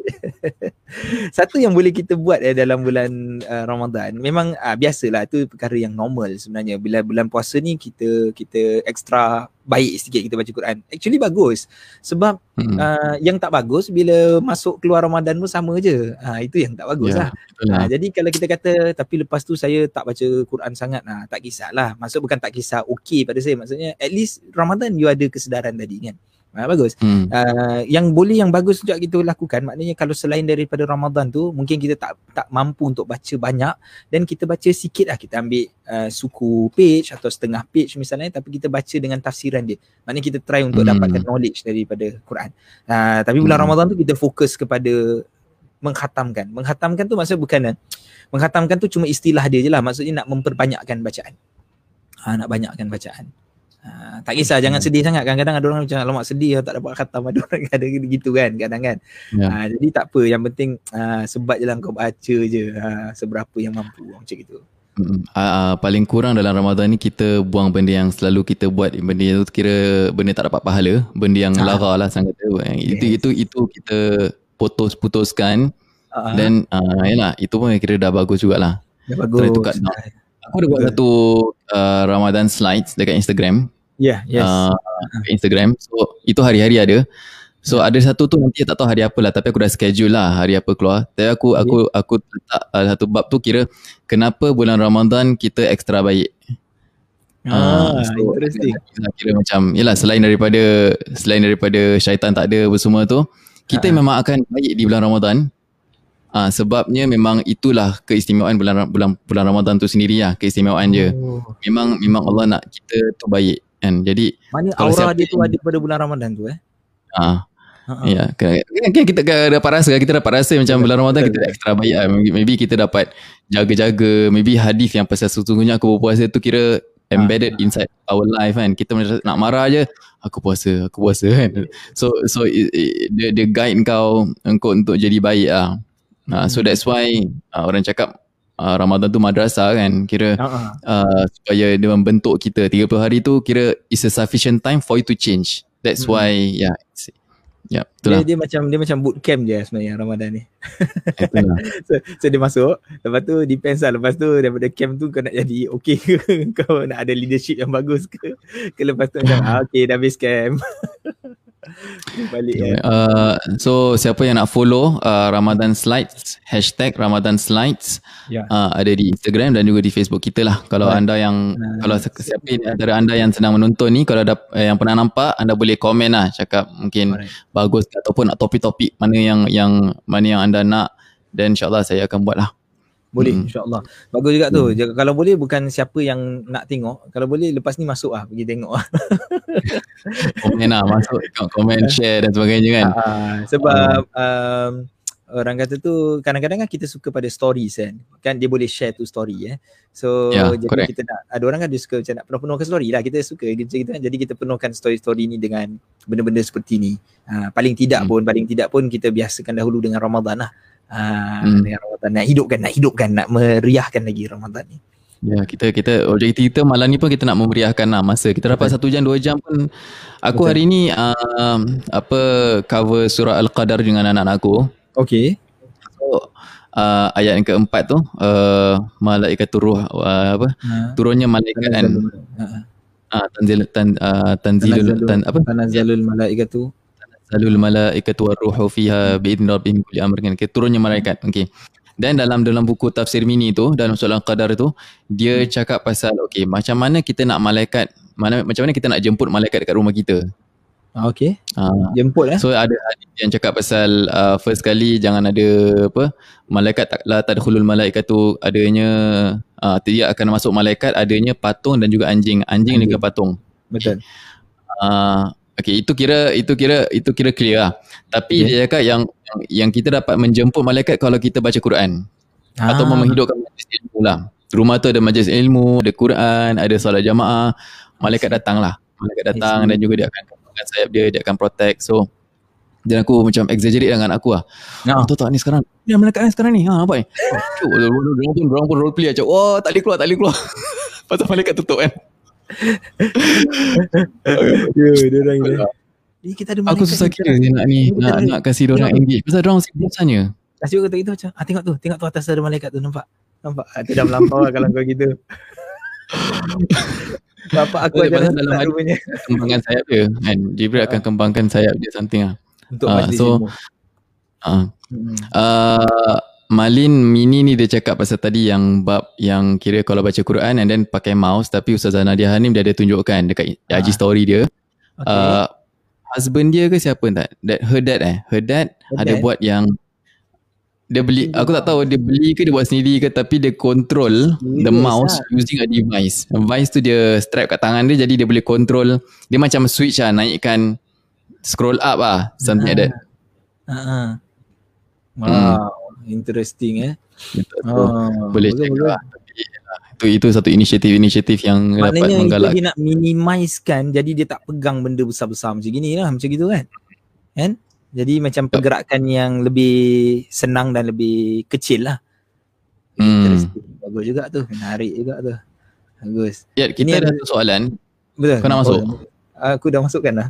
satu yang boleh kita buat eh, dalam bulan uh, Ramadan memang uh, biasalah itu perkara yang normal sebenarnya bila bulan puasa ni kita kita extra baik sikit kita baca Quran. Actually bagus sebab hmm. uh, yang tak bagus bila masuk keluar Ramadan pun sama je. Ah itu yang tak bagus Ya, lah. lah. Ha, jadi kalau kita kata tapi lepas tu saya tak baca Quran sangat nah tak kisahlah. Maksud bukan tak kisah okey pada saya maksudnya at least Ramadan you ada kesedaran tadi kan. Ha, bagus. Hmm. Uh, yang boleh yang bagus juga kita lakukan maknanya kalau selain daripada Ramadan tu mungkin kita tak tak mampu untuk baca banyak dan kita baca sikit lah kita ambil uh, suku page atau setengah page misalnya tapi kita baca dengan tafsiran dia. Maknanya kita try untuk Hmm. dapatkan knowledge daripada Quran. Uh, tapi bulan Hmm. Ramadan tu kita fokus kepada menghatamkan. Menghatamkan tu maksud bukan menghatamkan tu cuma istilah dia je lah. Maksudnya nak memperbanyakkan bacaan. Ha, nak banyakkan bacaan. Ha, tak kisah jangan sedih sangat. Kadang-kadang ada orang macam alamak sedih tak dapat khatam ada orang ada gitu kan kadang kan. Ya. Ha, jadi tak apa yang penting ha, sebat je lah kau baca je ha, seberapa yang mampu macam gitu. Mm, uh, paling kurang dalam Ramadan ni kita buang benda yang selalu kita buat benda tu kira benda tak dapat pahala benda yang Ah. lara lah sangat tu yang itu Yes. itu itu kita putus-putuskan Ha, dan uh, yalah itu pun kira dah bagus jugalah dah bagus. down. Aku ada buat satu uh, Ramadan slides dekat Instagram Ya, yes. uh, Instagram so itu hari-hari ada So Ya. ada satu tu nanti tak tahu hari apa lah tapi aku dah schedule lah hari apa keluar. Tapi aku aku aku letak uh, satu bab tu kira kenapa bulan Ramadan kita ekstra baik. Ah, Ah, so, interesting. Kira macam Yelah selain daripada Selain daripada syaitan tak ada apa semua tu Kita Ha. memang akan baik di bulan Ramadan Ah, sebabnya memang itulah keistimewaan bulan bulan bulan Ramadan tu sendiri lah keistimewaan dia. Oh. Memang memang Allah nak kita tu baik kan. Jadi Mana Kalau aura dia tu ada pada bulan Ramadan tu eh. ah Ha. ya kan, kan kita dapat rasa kita dapat rasa macam bulan Ramadan kita extra baik lah. Maybe, maybe kita dapat jaga-jaga maybe hadis yang pasal sesungguhnya aku berpuasa tu kira embedded Ah. inside our life kan. Kita nak marah je aku puasa, aku puasa kan. So so it, it, dia dia guide kau engkau untuk jadi baik lah. Uh, so Hmm. that's why uh, orang cakap uh, Ramadan tu madrasah kan. Kira ha. uh, supaya dia membentuk kita 30 hari tu kira is a sufficient time for you to change. That's Hmm. why yeah. it's- Ya, Dia, itulah. dia macam dia macam boot camp je sebenarnya Ramadan ni. itulah. So, so dia masuk, lepas tu depends lah. Lepas tu daripada camp tu kau nak jadi okay ke? kau nak ada leadership yang bagus ke? Ke lepas tu macam ah, okay dah habis camp. Balik ya. Uh, so siapa yang nak follow uh, Ramadan Slides Hashtag Ramadan Slides Ya. uh, Ada di Instagram dan juga di Facebook kita lah Kalau Right. anda yang Ah, Kalau si- siapa di antara anda yang sedang menonton ni Kalau ada eh, yang pernah nampak Anda boleh komen lah Cakap mungkin Alright. bagus ataupun nak topik-topik Mana yang yang mana yang anda nak Dan insyaAllah saya akan buat lah Boleh Hmm. insyaAllah. Bagus juga tu. Jaga- Kalau boleh bukan siapa yang nak tengok. Kalau boleh lepas ni masuk lah pergi tengok lah. Komen lah Masuk komen share dan sebagainya kan Ah, sebab um, orang kata tu kadang-kadang kan kita suka pada stories kan. Kan dia boleh share tu story eh. So Ya, jadi correct. kita nak ada orang kan dia suka macam nak penuh-penuhkan story lah. Kita suka kita, kita kan jadi kita penuhkan story-story ni dengan benda-benda seperti ni. Ah, paling tidak Hmm. pun paling tidak pun kita biasakan dahulu dengan Ramadan lah. Ah, Hmm. dengan Ramadan nak hidupkan nak hidupkan nak meriahkan lagi Ramadan ni. Ya kita kita objektif kita malam ni pun kita nak memeriahkan lah masa kita dapat satu jam dua jam pun aku Betul. hari ni uh, apa cover surah al-qadar dengan anak-anak aku Okay. so uh, ayat yang keempat tu uh, malaikatur ruh uh, apa Ha. turunnya malaikat kan Ha. uh, tanzil tan, uh, tanzilul tan, apa Tanazzalul malaikatu. Zalul malaikatu warruhu fiha biidzni rabbihim kulli amrin. Okay, turunnya malaikat. Okey. Dan dalam dalam buku tafsir mini tu dalam surah Al-Qadar tu dia cakap pasal okey macam mana kita nak malaikat mana macam mana kita nak jemput malaikat dekat rumah kita. Ah, okay. Uh, Jemput eh. so ada hadis yang cakap pasal uh, first kali jangan ada apa malaikat tak la tadkhulul malaikatu adanya uh, tidak akan masuk malaikat adanya patung dan juga anjing. Anjing, Anjing. juga patung. Betul. Uh, okay, itu kira itu kira itu kira clear lah. Tapi Okay. dia cakap yang, yang kita dapat menjemput malaikat kalau kita baca Quran Ah. atau menghidupkan majlis ilmu lah. Rumah tu ada majlis ilmu, ada Quran, ada solat jamaah, malaikat datang lah. Malaikat datang dan juga dia akan kembangkan sayap dia, dia akan protect. So dan aku macam exaggerate dengan aku lah. Ah. Oh, tahu tak ni sekarang? Ni malaikat ni sekarang ni. Ha apa ni? Oh, cuk, Diorang pun, role play macam, wah tak boleh keluar, tak boleh keluar. Pasal malaikat tutup kan. Ya, dia orang ni. Ni kita ada Aku susah kira ni nak ni, nak, ada- nak kasih diorang Tengok. engage. Pasal diorang sibuk sebenarnya. Nasib kata gitu macam, ah tengok tu, tengok tu atas ada malaikat tu nampak. Nampak? Ah, tu dah melampau lah kalau kau gitu. Bapak aku pasal dalam dalam rupanya Kembangkan sayap dia kan. Jibril akan kembangkan sayap dia something lah. untuk Ah, majlis so- ilmu. Uh, Hmm. uh, Malin Mini ni dia cakap pasal tadi yang bab yang kira kalau baca Quran and then pakai mouse tapi Ustazah Nadia Hanim dia ada tunjukkan dekat Ah. IG story dia. Okay. Uh, husband dia ke siapa tak? That, her dad eh. Her dad Her ada dad? buat yang dia beli aku tak tahu dia beli ke dia buat sendiri ke tapi dia control the Serious mouse lah. using a device. Device tu dia strap kat tangan dia jadi dia boleh control dia macam switch lah naikkan scroll up lah something like that. Ah, ah. Wow, interesting eh. Betul. Ah, boleh check lah. Tapi, itu itu satu inisiatif-inisiatif yang dapat Maknanya itu menggalak. dia nak minimizekan jadi dia tak pegang benda besar-besar macam gini lah macam gitu kan. Kan? Jadi macam pergerakan yang lebih senang dan lebih kecil lah. Hmm. Bagus juga tu. Menarik juga tu. Bagus. Ya, kita Ini ada ada- satu soalan. Betul. Kau nak masuk? Oh, Aku dah masukkan lah.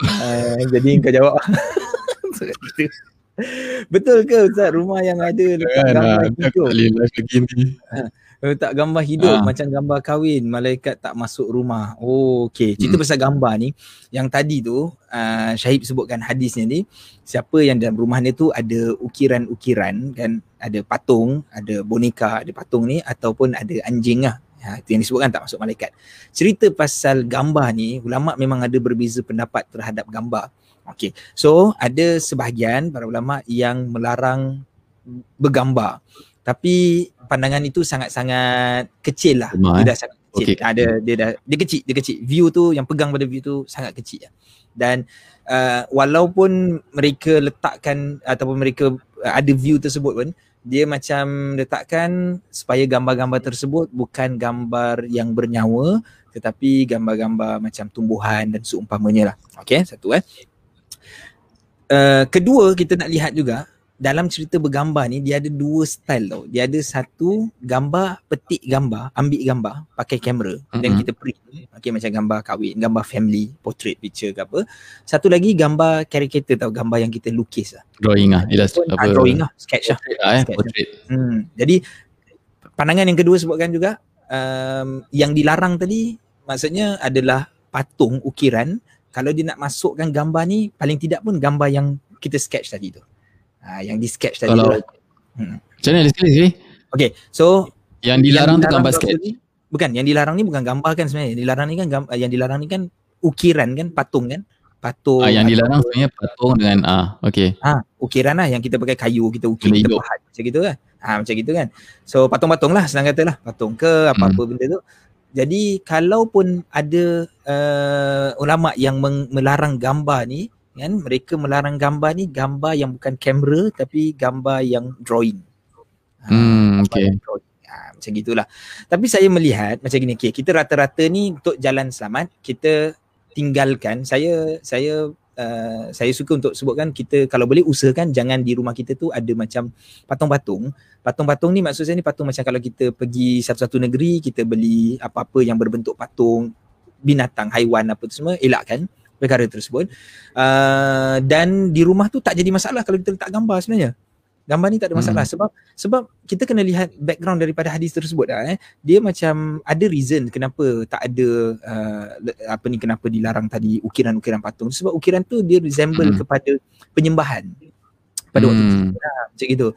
uh, jadi kau jawab. Betul ke Ustaz rumah yang ada letak gambar hidup live lagi ni. letak gambar hidup Ah. macam gambar kahwin malaikat tak masuk rumah. Oh okey. Cerita Hmm. pasal gambar ni yang tadi tu uh, Syahib sebutkan hadisnya ni siapa yang dalam rumah dia tu ada ukiran-ukiran kan ada patung, ada boneka, ada patung ni ataupun ada anjing lah Ha, itu yang disebutkan tak masuk malaikat. Cerita pasal gambar ni, ulama memang ada berbeza pendapat terhadap gambar. Okey. So, ada sebahagian para ulama yang melarang bergambar. Tapi pandangan itu sangat-sangat kecil lah. Rumah, dia eh? dah sangat kecil. Okey. Ada dia dah dia kecil, dia kecil. View tu yang pegang pada view tu sangat kecil lah. Dan uh, walaupun mereka letakkan ataupun mereka uh, ada view tersebut pun dia macam letakkan supaya gambar-gambar tersebut bukan gambar yang bernyawa tetapi gambar-gambar macam tumbuhan dan seumpamanya lah. Okay, satu eh. Uh, kedua kita nak lihat juga dalam cerita bergambar ni dia ada dua style tau. Dia ada satu gambar petik gambar, ambil gambar pakai kamera mm-hmm. dan kita print. Okay macam gambar kahwin, gambar family, portrait picture ke apa. Satu lagi gambar caricature tau, gambar yang kita lukis lah. Drawing lah, illustrate Ah, apa. drawing lah, sketch lah. Portrait lah eh, Sketch. portrait. Hmm. Jadi pandangan yang kedua sebutkan juga um, yang dilarang tadi maksudnya adalah patung ukiran kalau dia nak masukkan gambar ni paling tidak pun gambar yang kita sketch tadi tu. Ha, yang di sketch tadi Kalau- tu. lah. Hmm. Macam mana sekali sekali? Okay, so Yang dilarang tu gambar tu sketch. ni- Bukan, yang dilarang ni bukan gambar kan sebenarnya. Yang dilarang ni kan gam- yang dilarang ni kan ukiran kan, patung kan. Patung. Ah, yang dilarang sebenarnya patung dengan ah, okey. Ha, ukiran lah yang kita pakai kayu, kita ukir, kita pahat macam gitu kan. Ha, macam gitu kan. So patung-patung lah senang kata lah. Patung ke apa-apa benda tu. Jadi kalaupun ada uh, ulama yang meng- melarang gambar ni, kan mereka melarang gambar ni gambar yang bukan kamera tapi gambar yang drawing. Ha, Hmm, okey. drawing. Ha, macam gitulah. Tapi saya melihat macam gini, okay, kita rata-rata ni untuk jalan selamat, kita tinggalkan saya saya uh, saya suka untuk sebutkan kita kalau boleh usahakan jangan di rumah kita tu ada macam patung-patung. Patung-patung ni maksud saya ni patung macam kalau kita pergi satu-satu negeri kita beli apa-apa yang berbentuk patung binatang, haiwan apa tu semua elakkan perkara tersebut. Uh, dan di rumah tu tak jadi masalah kalau kita letak gambar sebenarnya. Gambar ni tak ada masalah Hmm. sebab sebab kita kena lihat background daripada hadis tersebut dah eh. Dia macam ada reason kenapa tak ada uh, apa ni kenapa dilarang tadi ukiran-ukiran patung sebab ukiran tu dia resemble Hmm. kepada penyembahan pada waktu Hmm. tersebut lah, macam gitu.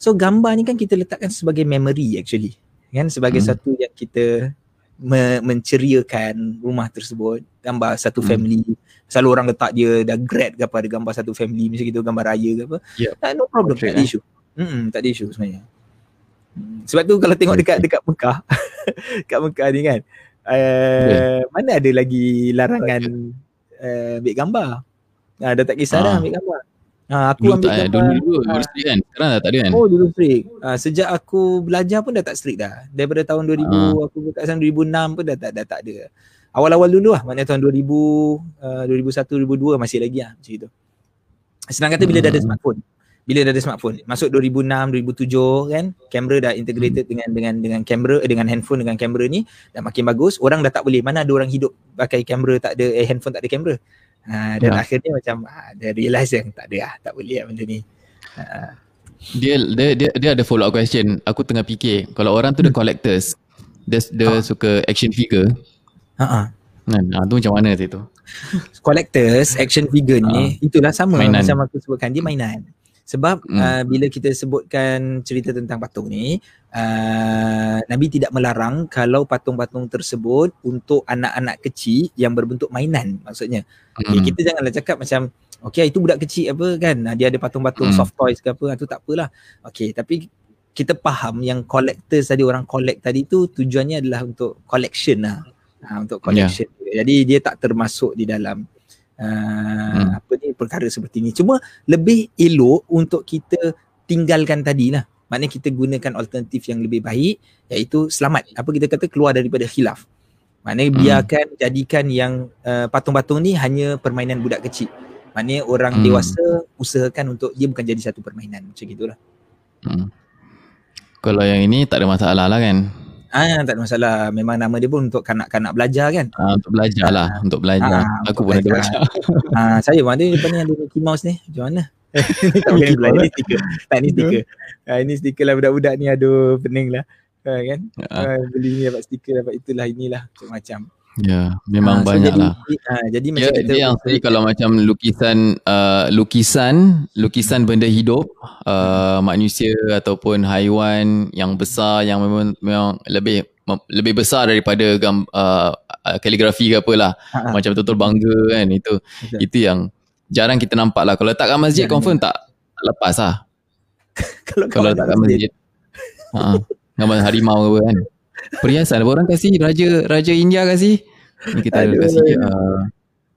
So gambar ni kan kita letakkan sebagai memory actually kan sebagai Hmm. satu yang kita me- menceriakan rumah tersebut. Gambar satu Hmm. family. Selalu orang letak dia dah grad ke apa ada gambar satu family macam gitu gambar raya ke apa. Yep. Ah, no problem Portrait, tak ada eh. isu mm tak ada isu sebenarnya. Hmm, sebab tu kalau tengok dekat dekat Mekah dekat Mekah ni kan uh, mana ada lagi larangan uh, ambil gambar? Ah, dah tak kisah dah Ah. ambil gambar ah, aku Dulu ambil tak eh, gambar dulu dulu dulu strict kan. Sekarang dah tak ada kan. Oh dulu strict. Uh, sejak aku belajar pun dah tak strict dah. Daripada tahun 2000 Ah. aku kat sana 2006 pun dah tak dah tak ada. Awal-awal dulu lah maknanya tahun 2000 uh, 2001 2002 masih lagi lah macam itu. Senang kata bila dah ada Hmm. smartphone. Bila dah ada smartphone. Masuk 2006 2007 kan kamera dah integrated dengan dengan dengan kamera eh, dengan handphone dengan kamera ni dah makin bagus. Orang dah tak boleh mana ada orang hidup pakai kamera tak ada eh handphone tak ada kamera. Ha, dan Ya. akhirnya macam ha, dia realise yang tak ada lah, tak boleh lah benda ni. Ha, Dia dia dia, dia ada follow up question. Aku tengah fikir kalau orang tu dia collectors, dia dia Ah. suka action figure. ha, ha. Kan? Ah tu macam mana tu? collectors action figure ni itulah sama Mainan. macam aku sebutkan dia mainan sebab Hmm. uh, bila kita sebutkan cerita tentang patung ni uh, Nabi tidak melarang kalau patung-patung tersebut untuk anak-anak kecil yang berbentuk mainan maksudnya. Okay, Hmm. kita janganlah cakap macam okay itu budak kecil apa kan? Dia ada patung-patung Hmm. soft toys ke apa ah, tu tak apalah. Okay tapi kita faham yang collectors tadi orang collect tadi tu tujuannya adalah untuk collection lah. Ha, untuk collection. Jadi dia tak termasuk di dalam uh, Hmm. apa ni perkara seperti ni cuma lebih elok untuk kita tinggalkan tadi lah maknanya kita gunakan alternatif yang lebih baik iaitu selamat apa kita kata keluar daripada khilaf maknanya Hmm. biarkan jadikan yang uh, patung-patung ni hanya permainan budak kecil maknanya orang Hmm. dewasa usahakan untuk dia bukan jadi satu permainan macam gitulah Hmm. Kalau yang ini tak ada masalah lah kan. Ah tak ada masalah memang nama dia pun untuk kanak-kanak belajar kan Ah, untuk belajar lah, untuk belajar. Ah, Aku pun ada belajar. Ah, saya ada depan ni ada Mickey Mouse ni. Macam mana? tak boleh belajar ni stiker. Tak ni stiker. Ah, ini stiker lah budak-budak ni aduh pening lah. Ah, kan? Ah, Ah, beli ni dapat stiker dapat itulah inilah macam-macam. Ya, memang Ah, so banyak jadi, lah. Ah, jadi Dia, macam kita dia yang saya kalau macam lukisan uh, lukisan lukisan benda hidup uh, manusia ataupun haiwan yang besar yang memang memang lebih lebih besar daripada gam, uh, uh, kaligrafi ke apalah. Ha, ha. Macam betul-betul bangga kan itu. Betul. Itu yang jarang kita nampak lah. Kalau letak kat masjid Jarang confirm tak, tak lepas lah. Kalau Kalau kau letak ada kat masjid. Ha. Gambar harimau ke apa kan. Perhiasan orang kasih raja raja India kasih. Ni kita ada Aduh. kasih uh,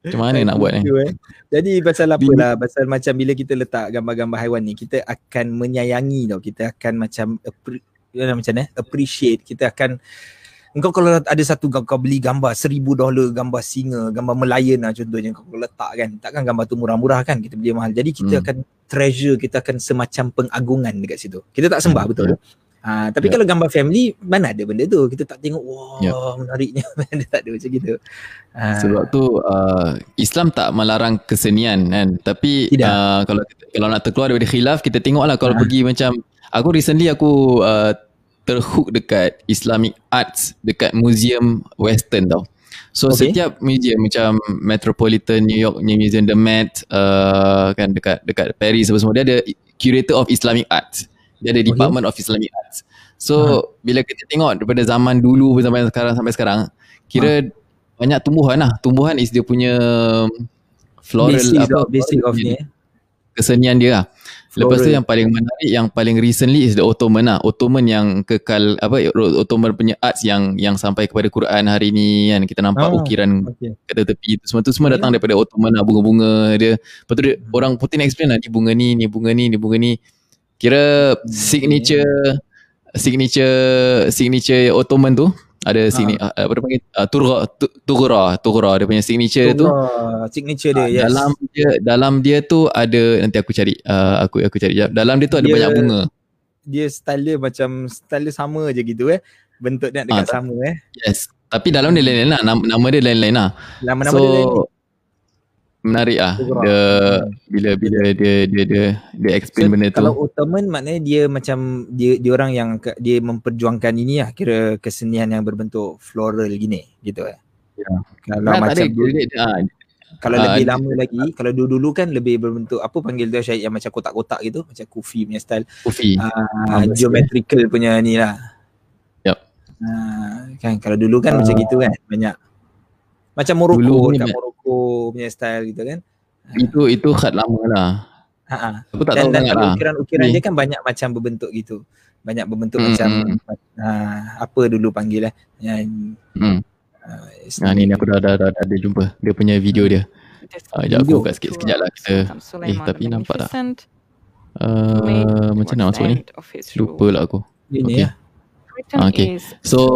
macam mana nak buat ni? Eh. Jadi pasal apa lah Pasal macam bila kita letak gambar-gambar haiwan ni Kita akan menyayangi tau Kita akan macam appre- Macam mana Appreciate Kita akan Engkau kalau ada satu kau, kau beli gambar seribu dolar gambar singa, gambar melayan lah contohnya kau kau letak kan. Takkan gambar tu murah-murah kan kita beli mahal. Jadi kita Hmm. akan treasure, kita akan semacam pengagungan dekat situ. Kita tak sembah Hmm, betul. betul. Ha, tapi Ya. kalau gambar family mana ada benda tu. Kita tak tengok wah Ya. menariknya. Mana tak ada macam gitu. Ha, Sebab tu uh, Islam tak melarang kesenian kan tapi Tidak. uh, kalau kalau nak terkeluar daripada khilaf kita tengoklah kalau Ah. pergi macam aku recently aku uh, terhook dekat Islamic arts dekat museum western tau. So Okay. setiap museum macam Metropolitan New York New Museum The Met uh, kan dekat dekat Paris apa semua dia ada curator of Islamic arts. Dia ada Okay. department of Islamic arts. So bila kita tengok daripada zaman dulu sampai sekarang sampai sekarang kira banyak tumbuhan lah. Tumbuhan is dia punya floral basic apa of, basic of ni eh. kesenian dia lah. Lepas tu yang paling menarik yang paling recently is the Ottoman lah. Ottoman yang kekal apa Ottoman punya arts yang yang sampai kepada Quran hari ni kan kita nampak Ah, ukiran Okay. kat tepi tu semua tu semua datang daripada Ottoman lah bunga-bunga dia. Lepas tu dia, orang putih nak explain lah ni bunga ni, ni bunga ni, ni bunga ni. Kira signature signature signature Ottoman tu ada signi, Ah. apa dia panggil uh, Turra Tu- Turra Turra dia punya signature tu Turra, signature dia Ah, yes. dalam dia dalam dia tu ada nanti aku cari uh, aku aku cari jap. Dalam dia tu ada Dia- banyak bunga. dia style dia macam style dia sama je gitu eh. Bentuk dia dekat Ah, tak- sama eh. Yes. Tapi dalam dia lain-lain lah. Nama, nama dia lain-lain lah. Nama-nama so dia lain. Menarik ah. Dia bila bila dia dia dia dia explain So, benda tu. kalau Ottoman maknanya dia macam dia dia orang yang ke- dia memperjuangkan ini lah kira kesenian yang berbentuk floral gini gitu eh. Ya. Kalau Nah, tak macam ada, dia, dia, dia, ah, kalau Ah, lebih dia- lama lagi kalau dulu-dulu kan lebih berbentuk apa panggil dia Syahid yang macam kotak-kotak gitu macam kufi punya style Kufi. ah Ah, betul. geometrical punya ni lah. Yup. Ah, kan kalau dulu kan Ah. macam gitu kan banyak macam Morocco Dulu ni Morocco punya style gitu kan. Itu itu khat lama lah. Ha ah. Aku tak dan, tahu dan sangat lah. ukiran-ukiran dia kan banyak macam berbentuk gitu. Banyak berbentuk Hmm, macam hmm. uh, apa dulu panggil lah. Yang Hmm. uh, Ha, ni, ni aku dah, dah, dah, dah, ada jumpa. Dia punya video dia. Ah, sekejap aku buka sikit sekejap lah kita. Eh tapi nampak tak? Uh, macam nak masuk ni? Lupa lah aku. ini Okay. ya. Ah, okay. So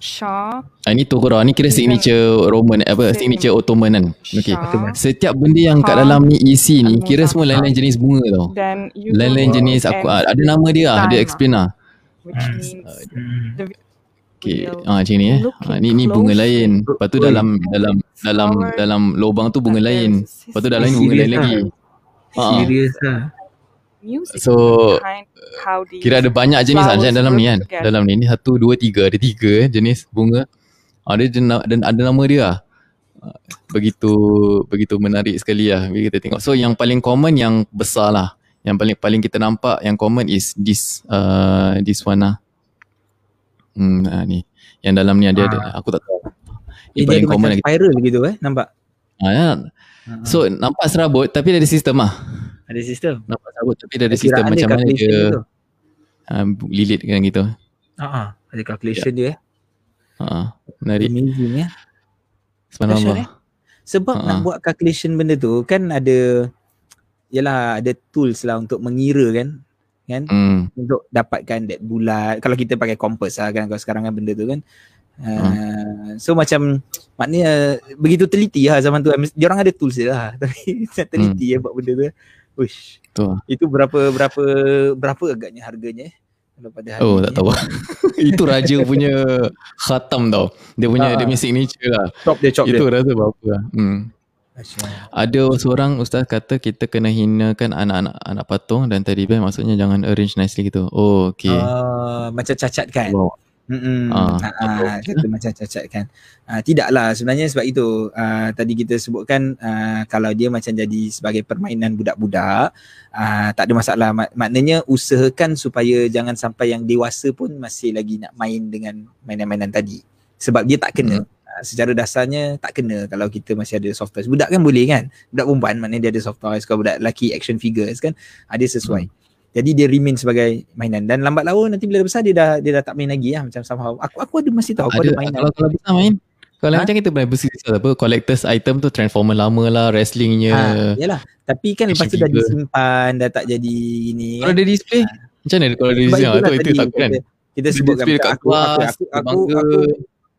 Shah, ah, ni Togora ni kira signature Roman apa signature Ottoman kan. Okay. Setiap benda yang kat dalam ni isi ni kira semua lain-lain jenis bunga tau. then you Lain-lain go jenis aku ah, ada nama dia lah, dia explain lah. which means Hmm. the Okay, ah macam ni eh. Ah, ni ni bunga lain. Lepas tu dalam dalam dalam dalam lubang tu bunga lain. Lepas tu dalam ni bunga lain lah. lagi. Ah. Serius lah. Music So behind how these kira ada banyak jenis lah macam dalam ni kan. together. Dalam ni ni satu dua tiga ada tiga eh, jenis bunga. Ada dan ada nama dia lah. Ah, Begitu begitu menarik sekali lah bila kita tengok. So yang paling common yang besar lah. Yang paling paling kita nampak yang common is this uh, this one lah. Hmm, ah, ni. Yang dalam ni ada, ada aku tak tahu. Ini Ni ada paling macam common lagi. spiral gitu eh nampak. Ah, ya. So nampak serabut tapi ada sistem lah. Ada sistem. Nampak serabut tapi dia ada sistem Kiraan dia, macam mana dia uh, lilit kan gitu. Ha ah, ada calculation dia eh. Ha, menarik. Amazing ya. Subhanallah. Sebab Ha, nak ah. buat calculation benda tu kan ada yalah ada tools lah untuk mengira kan kan Hmm. untuk dapatkan that bulat kalau kita pakai kompas lah kan kalau sekarang kan benda tu kan uh, so macam maknanya begitu teliti lah zaman tu dia orang ada tools dia lah tapi teliti hmm. buat benda tu Uish, Tu. lah. itu berapa berapa berapa agaknya harganya eh kalau pada hari Oh, tak tahu. Itu raja punya khatam tau. Dia punya Ah. dia punya signature lah. chop dia chop Itu dia rasa berapa lah. Hmm. Ada seorang ustaz kata kita kena hinakan anak-anak anak patung dan teddy bear maksudnya jangan arrange nicely gitu. Oh, okay. Ah, macam cacat kan Wow. Mm-mm. Ah, Ah, kata macam cacat kan. Ah, tidaklah sebenarnya sebab itu ah, tadi kita sebutkan ah, kalau dia macam jadi sebagai permainan budak-budak ah, tak ada masalah. Mak- maknanya usahakan supaya jangan sampai yang dewasa pun masih lagi nak main dengan mainan-mainan tadi. Sebab dia tak kena. Ah, secara dasarnya tak kena kalau kita masih ada soft toys. Budak kan boleh kan? Budak perempuan maknanya dia ada soft toys. Kalau budak lelaki action figures kan ada sesuai. Jadi dia remain sebagai mainan dan lambat laun nanti bila dia besar dia dah dia dah tak main lagi lah macam somehow. Aku aku ada masih tahu aku ada, ada mainan. kalau kalau besar main kalau Ha? macam kita pernah bersih apa collectors item tu transformer lama lah wrestlingnya Ha, yalah. Tapi kan lepas tu dah disimpan, dah tak jadi ini. kalau dia display macam mana kalau dia Sebab display ah, itulah tu itu tak kan kita, kita sebutkan aku, aku, aku, aku, aku,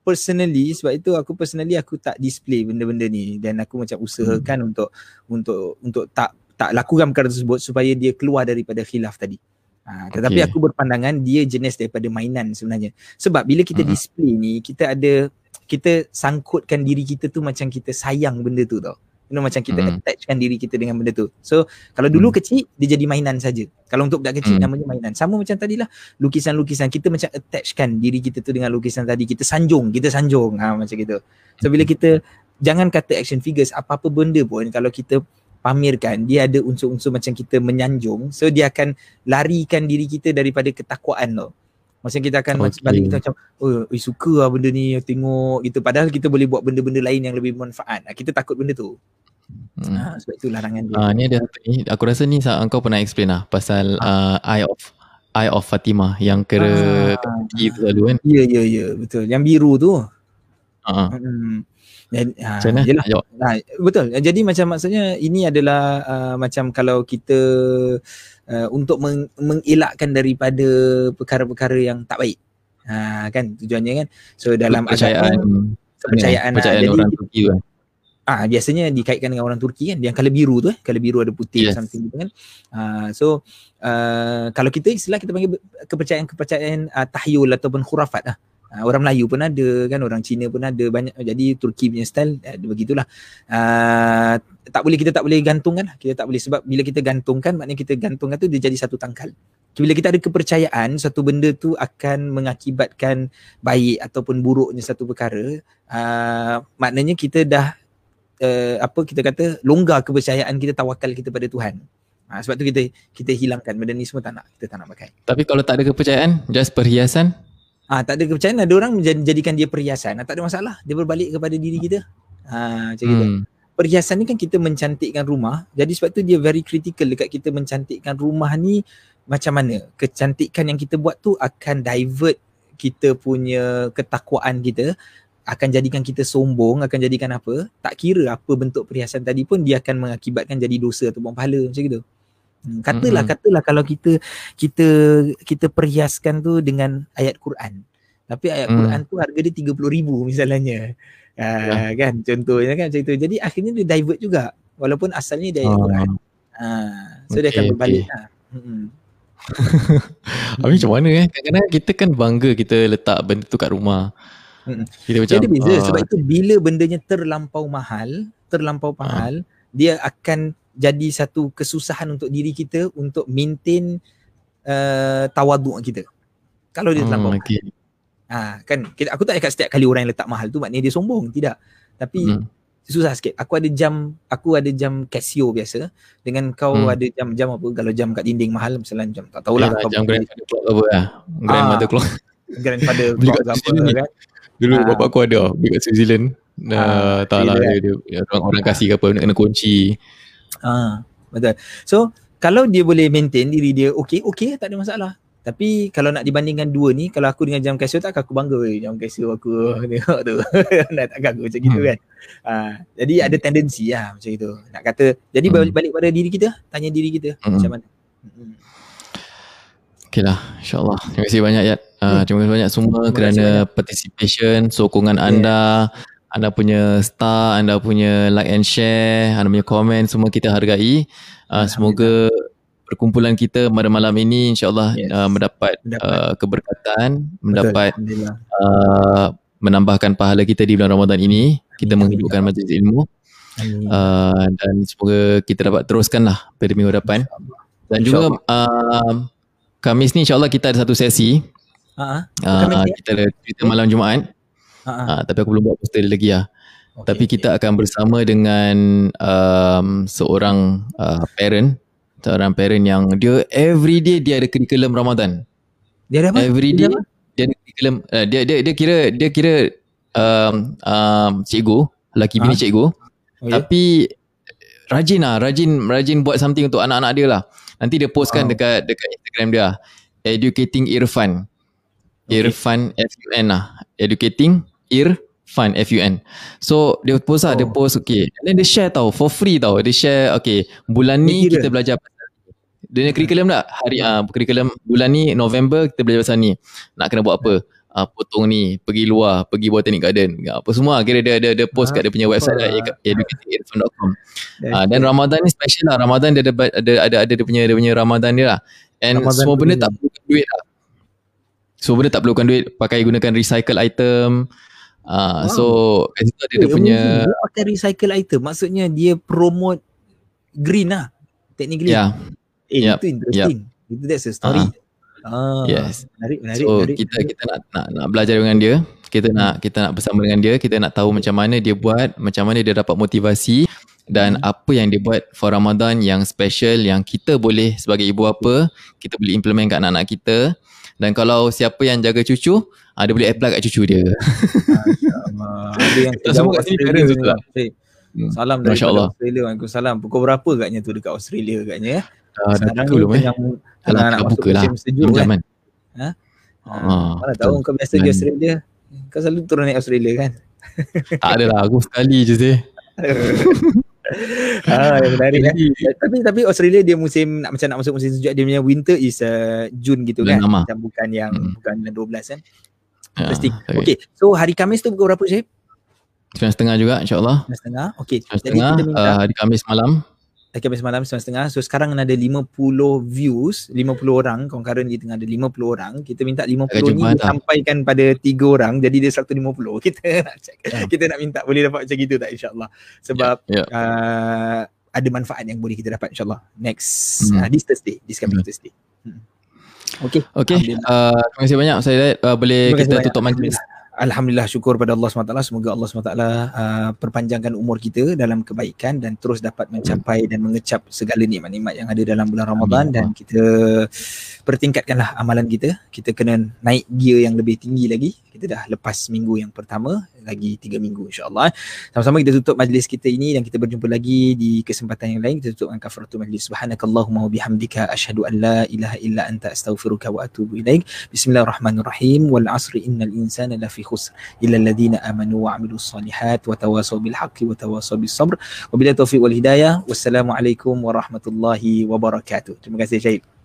personally sebab itu aku personally aku tak display benda-benda ni dan aku macam usahakan untuk untuk untuk tak tak lakukan perkara tersebut supaya dia keluar daripada khilaf tadi. Ha, tetapi Okey. aku berpandangan dia jenis daripada mainan sebenarnya. Sebab bila kita Mhm. display ni kita ada kita sangkutkan diri kita tu macam kita sayang benda tu tau. You know, macam kita Mhm. attachkan diri kita dengan benda tu. So kalau dulu Mhm. kecil dia jadi mainan saja. Kalau untuk budak kecil Mhm. namanya mainan. Sama macam tadilah lukisan-lukisan kita macam attachkan diri kita tu dengan lukisan tadi. Kita sanjung, kita sanjung. Ha macam gitu. So bila kita jangan kata action figures apa-apa benda pun kalau kita pamerkan dia ada unsur-unsur macam kita menyanjung so dia akan larikan diri kita daripada ketakwaan tu. Macam kita akan okay. balik kita macam oh eh, suka lah benda ni tengok gitu padahal kita boleh buat benda-benda lain yang lebih bermanfaat. Ha, kita takut benda tu. hmm. Ha, sebab itu larangan dia. Ah ni ada ni aku rasa ni kau pernah explain lah pasal uh, Eye of Eye of Fatimah yang kera Ah. kaki tu selalu kan. Ya ya ya betul. Yang biru tu. Ha. Hmm. Dan, ha, Macam. Ha, betul. Jadi macam maksudnya ini adalah uh, macam kalau kita uh, untuk meng- mengelakkan daripada perkara-perkara yang tak baik. Ha, kan tujuannya kan. So dalam kepercayaan kepercayaan, lah. kepercayaan Jadi orang Turki tu kan. Ah biasanya dikaitkan dengan orang Turki kan yang color biru tu eh color biru ada putih Yes. something gitu kan. Ah so uh, kalau kita istilah kita panggil kepercayaan-kepercayaan uh, tahyul ataupun khurafat lah. Uh, orang Melayu pun ada kan orang Cina pun ada banyak jadi Turki punya style uh, begitulah. Uh, tak boleh kita tak boleh gantungkan lah. Kita tak boleh sebab bila kita gantungkan maknanya kita gantungkan tu dia jadi satu tangkal. Bila kita ada kepercayaan satu benda tu akan mengakibatkan baik ataupun buruknya satu perkara, uh, maknanya kita dah uh, apa kita kata longgar kepercayaan kita tawakal kita pada Tuhan. Ha, sebab tu kita kita hilangkan benda ni semua tak nak kita tak nak pakai. Tapi kalau tak ada kepercayaan, just perhiasan, Ah tak ada kepercayaan ada orang menjadi- jadikan dia perhiasan. Ah, tak ada masalah. Dia berbalik kepada diri kita. Ha macam gitu. hmm. Perhiasan ni kan kita mencantikkan rumah. Jadi sebab tu dia very critical dekat kita mencantikkan rumah ni macam mana? Kecantikan yang kita buat tu akan divert kita punya ketakwaan kita akan jadikan kita sombong, akan jadikan apa? Tak kira apa bentuk perhiasan tadi pun dia akan mengakibatkan jadi dosa atau buang pahala macam gitu. Hmm, katalah Mhm. katalah kalau kita kita kita perhiaskan tu dengan ayat Quran. Tapi ayat Hmm. Quran tu harga dia 30,000 misalnya. Uh, kan contohnya kan macam itu. Jadi akhirnya dia divert juga walaupun asalnya dia ayat Ah. Quran. Uh, so dia akan berbalik okey. lah. Hmm. Habis macam mana eh? Kadang-kadang kita kan bangga kita letak benda tu kat rumah. Mm-mm. Kita macam Jadi beza ah, sebab itu bila bendanya terlampau mahal, terlampau mahal, dia akan jadi satu kesusahan untuk diri kita untuk maintain uh, tawaduk kita. Kalau dia terlampau ah, mahal. okay. Ha, kan kita, aku tak cakap setiap kali orang yang letak mahal tu maknanya dia sombong, tidak. Tapi Hmm. susah sikit. Aku ada jam, aku ada jam Casio biasa dengan kau Hmm. ada jam-jam apa kalau jam kat dinding mahal misalnya jam tak tahulah Yalah, kau Jam grandfather clock apa lah. Grandmother Ah. clock. grandfather clock apa kan. Dulu Ah. bapak aku ada beli kat New Zealand. Ah, Uh, tak lah bila dia, dia, orang, orang kasih ke apa nak kena kunci. Ah, betul. So kalau dia boleh maintain diri dia okey, okey tak ada masalah. Tapi kalau nak dibandingkan dua ni, kalau aku dengan jam Casio tak aku bangga weh jam Casio aku tengok tu. nak tak aku macam gitu Hmm. kan. Ah, jadi ada tendensi lah macam itu. Nak kata jadi Hmm. balik, balik pada diri kita, tanya diri kita Hmm. macam mana. Hmm. Okay lah, insyaAllah. Terima kasih banyak Yat. Uh, terima kasih banyak semua Terima kerana banyak. participation, sokongan Yeah. anda, anda punya star, anda punya like and share, anda punya komen semua kita hargai. Uh, semoga perkumpulan kita pada malam ini insyaAllah Yes. uh, mendapat, Mendapat. Uh, keberkatan, Betul. mendapat uh, menambahkan pahala kita di bulan Ramadan ini. Kita Amin. menghidupkan majlis ilmu Amin. uh, dan semoga kita dapat teruskan lah pada minggu depan. Dan juga uh, Khamis ni insyaAllah kita ada satu sesi. Uh, kita ada cerita malam Jumaat. Ah. Uh, tapi aku belum buat poster lagi lah. Okey, Tapi kita akan bersama dengan um, seorang uh, parent, seorang parent yang dia every day dia ada curriculum Ramadan. dia ada apa? Every Dia day apa? dia ada curriculum uh, dia dia dia kira dia kira um, um, cikgu, lelaki bini Ha? cikgu. Okey. Tapi rajin lah, rajin rajin buat something untuk anak-anak dia lah. Nanti dia postkan Wow. dekat dekat Instagram dia. Educating Irfan. Okay. Irfan F-U-N lah. Educating Irfan F-U-N. So dia post lah, dia Oh. post okay. And then dia share tau, for free tau. Dia share okay, bulan ni Dia kira. kita belajar dia punya curriculum tak? Hari ah uh, curriculum bulan ni November kita belajar pasal ni. Nak kena buat apa? Uh, potong ni, pergi luar, pergi botanic garden. Apa semua kira dia dia, dia post kat dia punya website lah, super. educatinginfo.com. That's Ah, dan. Ramadan ni special lah. Ramadan dia ada ada ada ada dia punya dia punya Ramadan dia lah. And Ramadan semua benda tak perlukan duit lah. Semua benda tak perlukan duit, pakai gunakan recycle item. Ah, Wow. so kat situ ada dia Eh, punya. Dia pakai recycle item. Maksudnya dia promote green lah. Technically. ya, Eh, Yep, itu interesting. Itu that's a story. Ah, yes. Menarik, menarik, So menarik. kita kita nak nak nak belajar dengan dia. Kita nak kita nak bersama dengan dia, kita nak tahu macam mana dia buat, macam mana dia dapat motivasi dan Hmm. apa yang dia buat for Ramadan yang special yang kita boleh sebagai ibu bapa kita boleh implement kat anak-anak kita dan kalau siapa yang jaga cucu, ah, dia boleh apply kat cucu dia. Ada yang Kita semua kat sini parents betul tak? Syed. Hmm. Salam Allah. Australia. Waalaikumsalam. Pukul berapa agaknya tu dekat Australia agaknya ya? Ah, dah Sekarang buka ni belum eh? Dah nak lah, masuk buka lah. musim sejuk Jam kan. jaman. Ah, Mana tahu kau biasa pergi Dan- Australia. Kau selalu turun naik Australia kan? Tak ada lah, aku sekali je sih. ah, menarik kan? Tapi tapi Australia dia musim nak macam nak masuk musim sejuk dia punya winter is uh, Jun gitu Bulan kan. enam lah. Macam bukan yang Hmm. bukan bulan 12 kan. Ah, Interesting. okay. Okay. So hari Khamis tu pukul berapa Syed? Sembilan setengah juga insyaAllah. Sembilan setengah. Okay. Sembilan Jadi setengah kita minta uh, hari Khamis malam. Hari Khamis malam sembilan setengah. So sekarang ada 50 views, 50 orang. Concurrent di tengah ada 50 orang. Kita minta 50 Agak ni jemaah tak? disampaikan pada 3 orang. Jadi dia 150. Kita nak check. Ya. Kita nak minta boleh dapat macam gitu tak insyaAllah. Sebab Ya, ya. uh, ada manfaat yang boleh kita dapat insyaAllah. Next, Hmm. uh, this Thursday. This coming Hmm. Thursday. Hmm. Okay. Okay, uh, terima kasih banyak Saya uh, boleh kita banyak. tutup majlis. Alhamdulillah syukur pada Allah SWT semoga Allah SWT uh, perpanjangkan umur kita dalam kebaikan dan terus dapat mencapai dan mengecap segala nikmat-nikmat yang ada dalam bulan Ramadan Amin. dan kita pertingkatkanlah amalan kita. Kita kena naik gear yang lebih tinggi lagi. Kita dah lepas minggu yang pertama lagi tiga minggu insyaAllah sama-sama kita tutup majlis kita ini dan kita berjumpa lagi di kesempatan yang lain. Kita tutup dengan kafaratul majlis. Subhanakallahumma wa bihamdika asyhadu an la ilaha illa anta astaghfiruka wa atubu ilaik. Bismillahirrahmanirrahim. Wal asri innal insana lafi khusr illa alladhina amanu wa amilus salihat wa tawasaw bil haqqi wa tawasaw bis sabr. Wa bila taufiq wal hidayah. Wassalamu alaikum warahmatullahi wabarakatuh. Terima kasih Syahid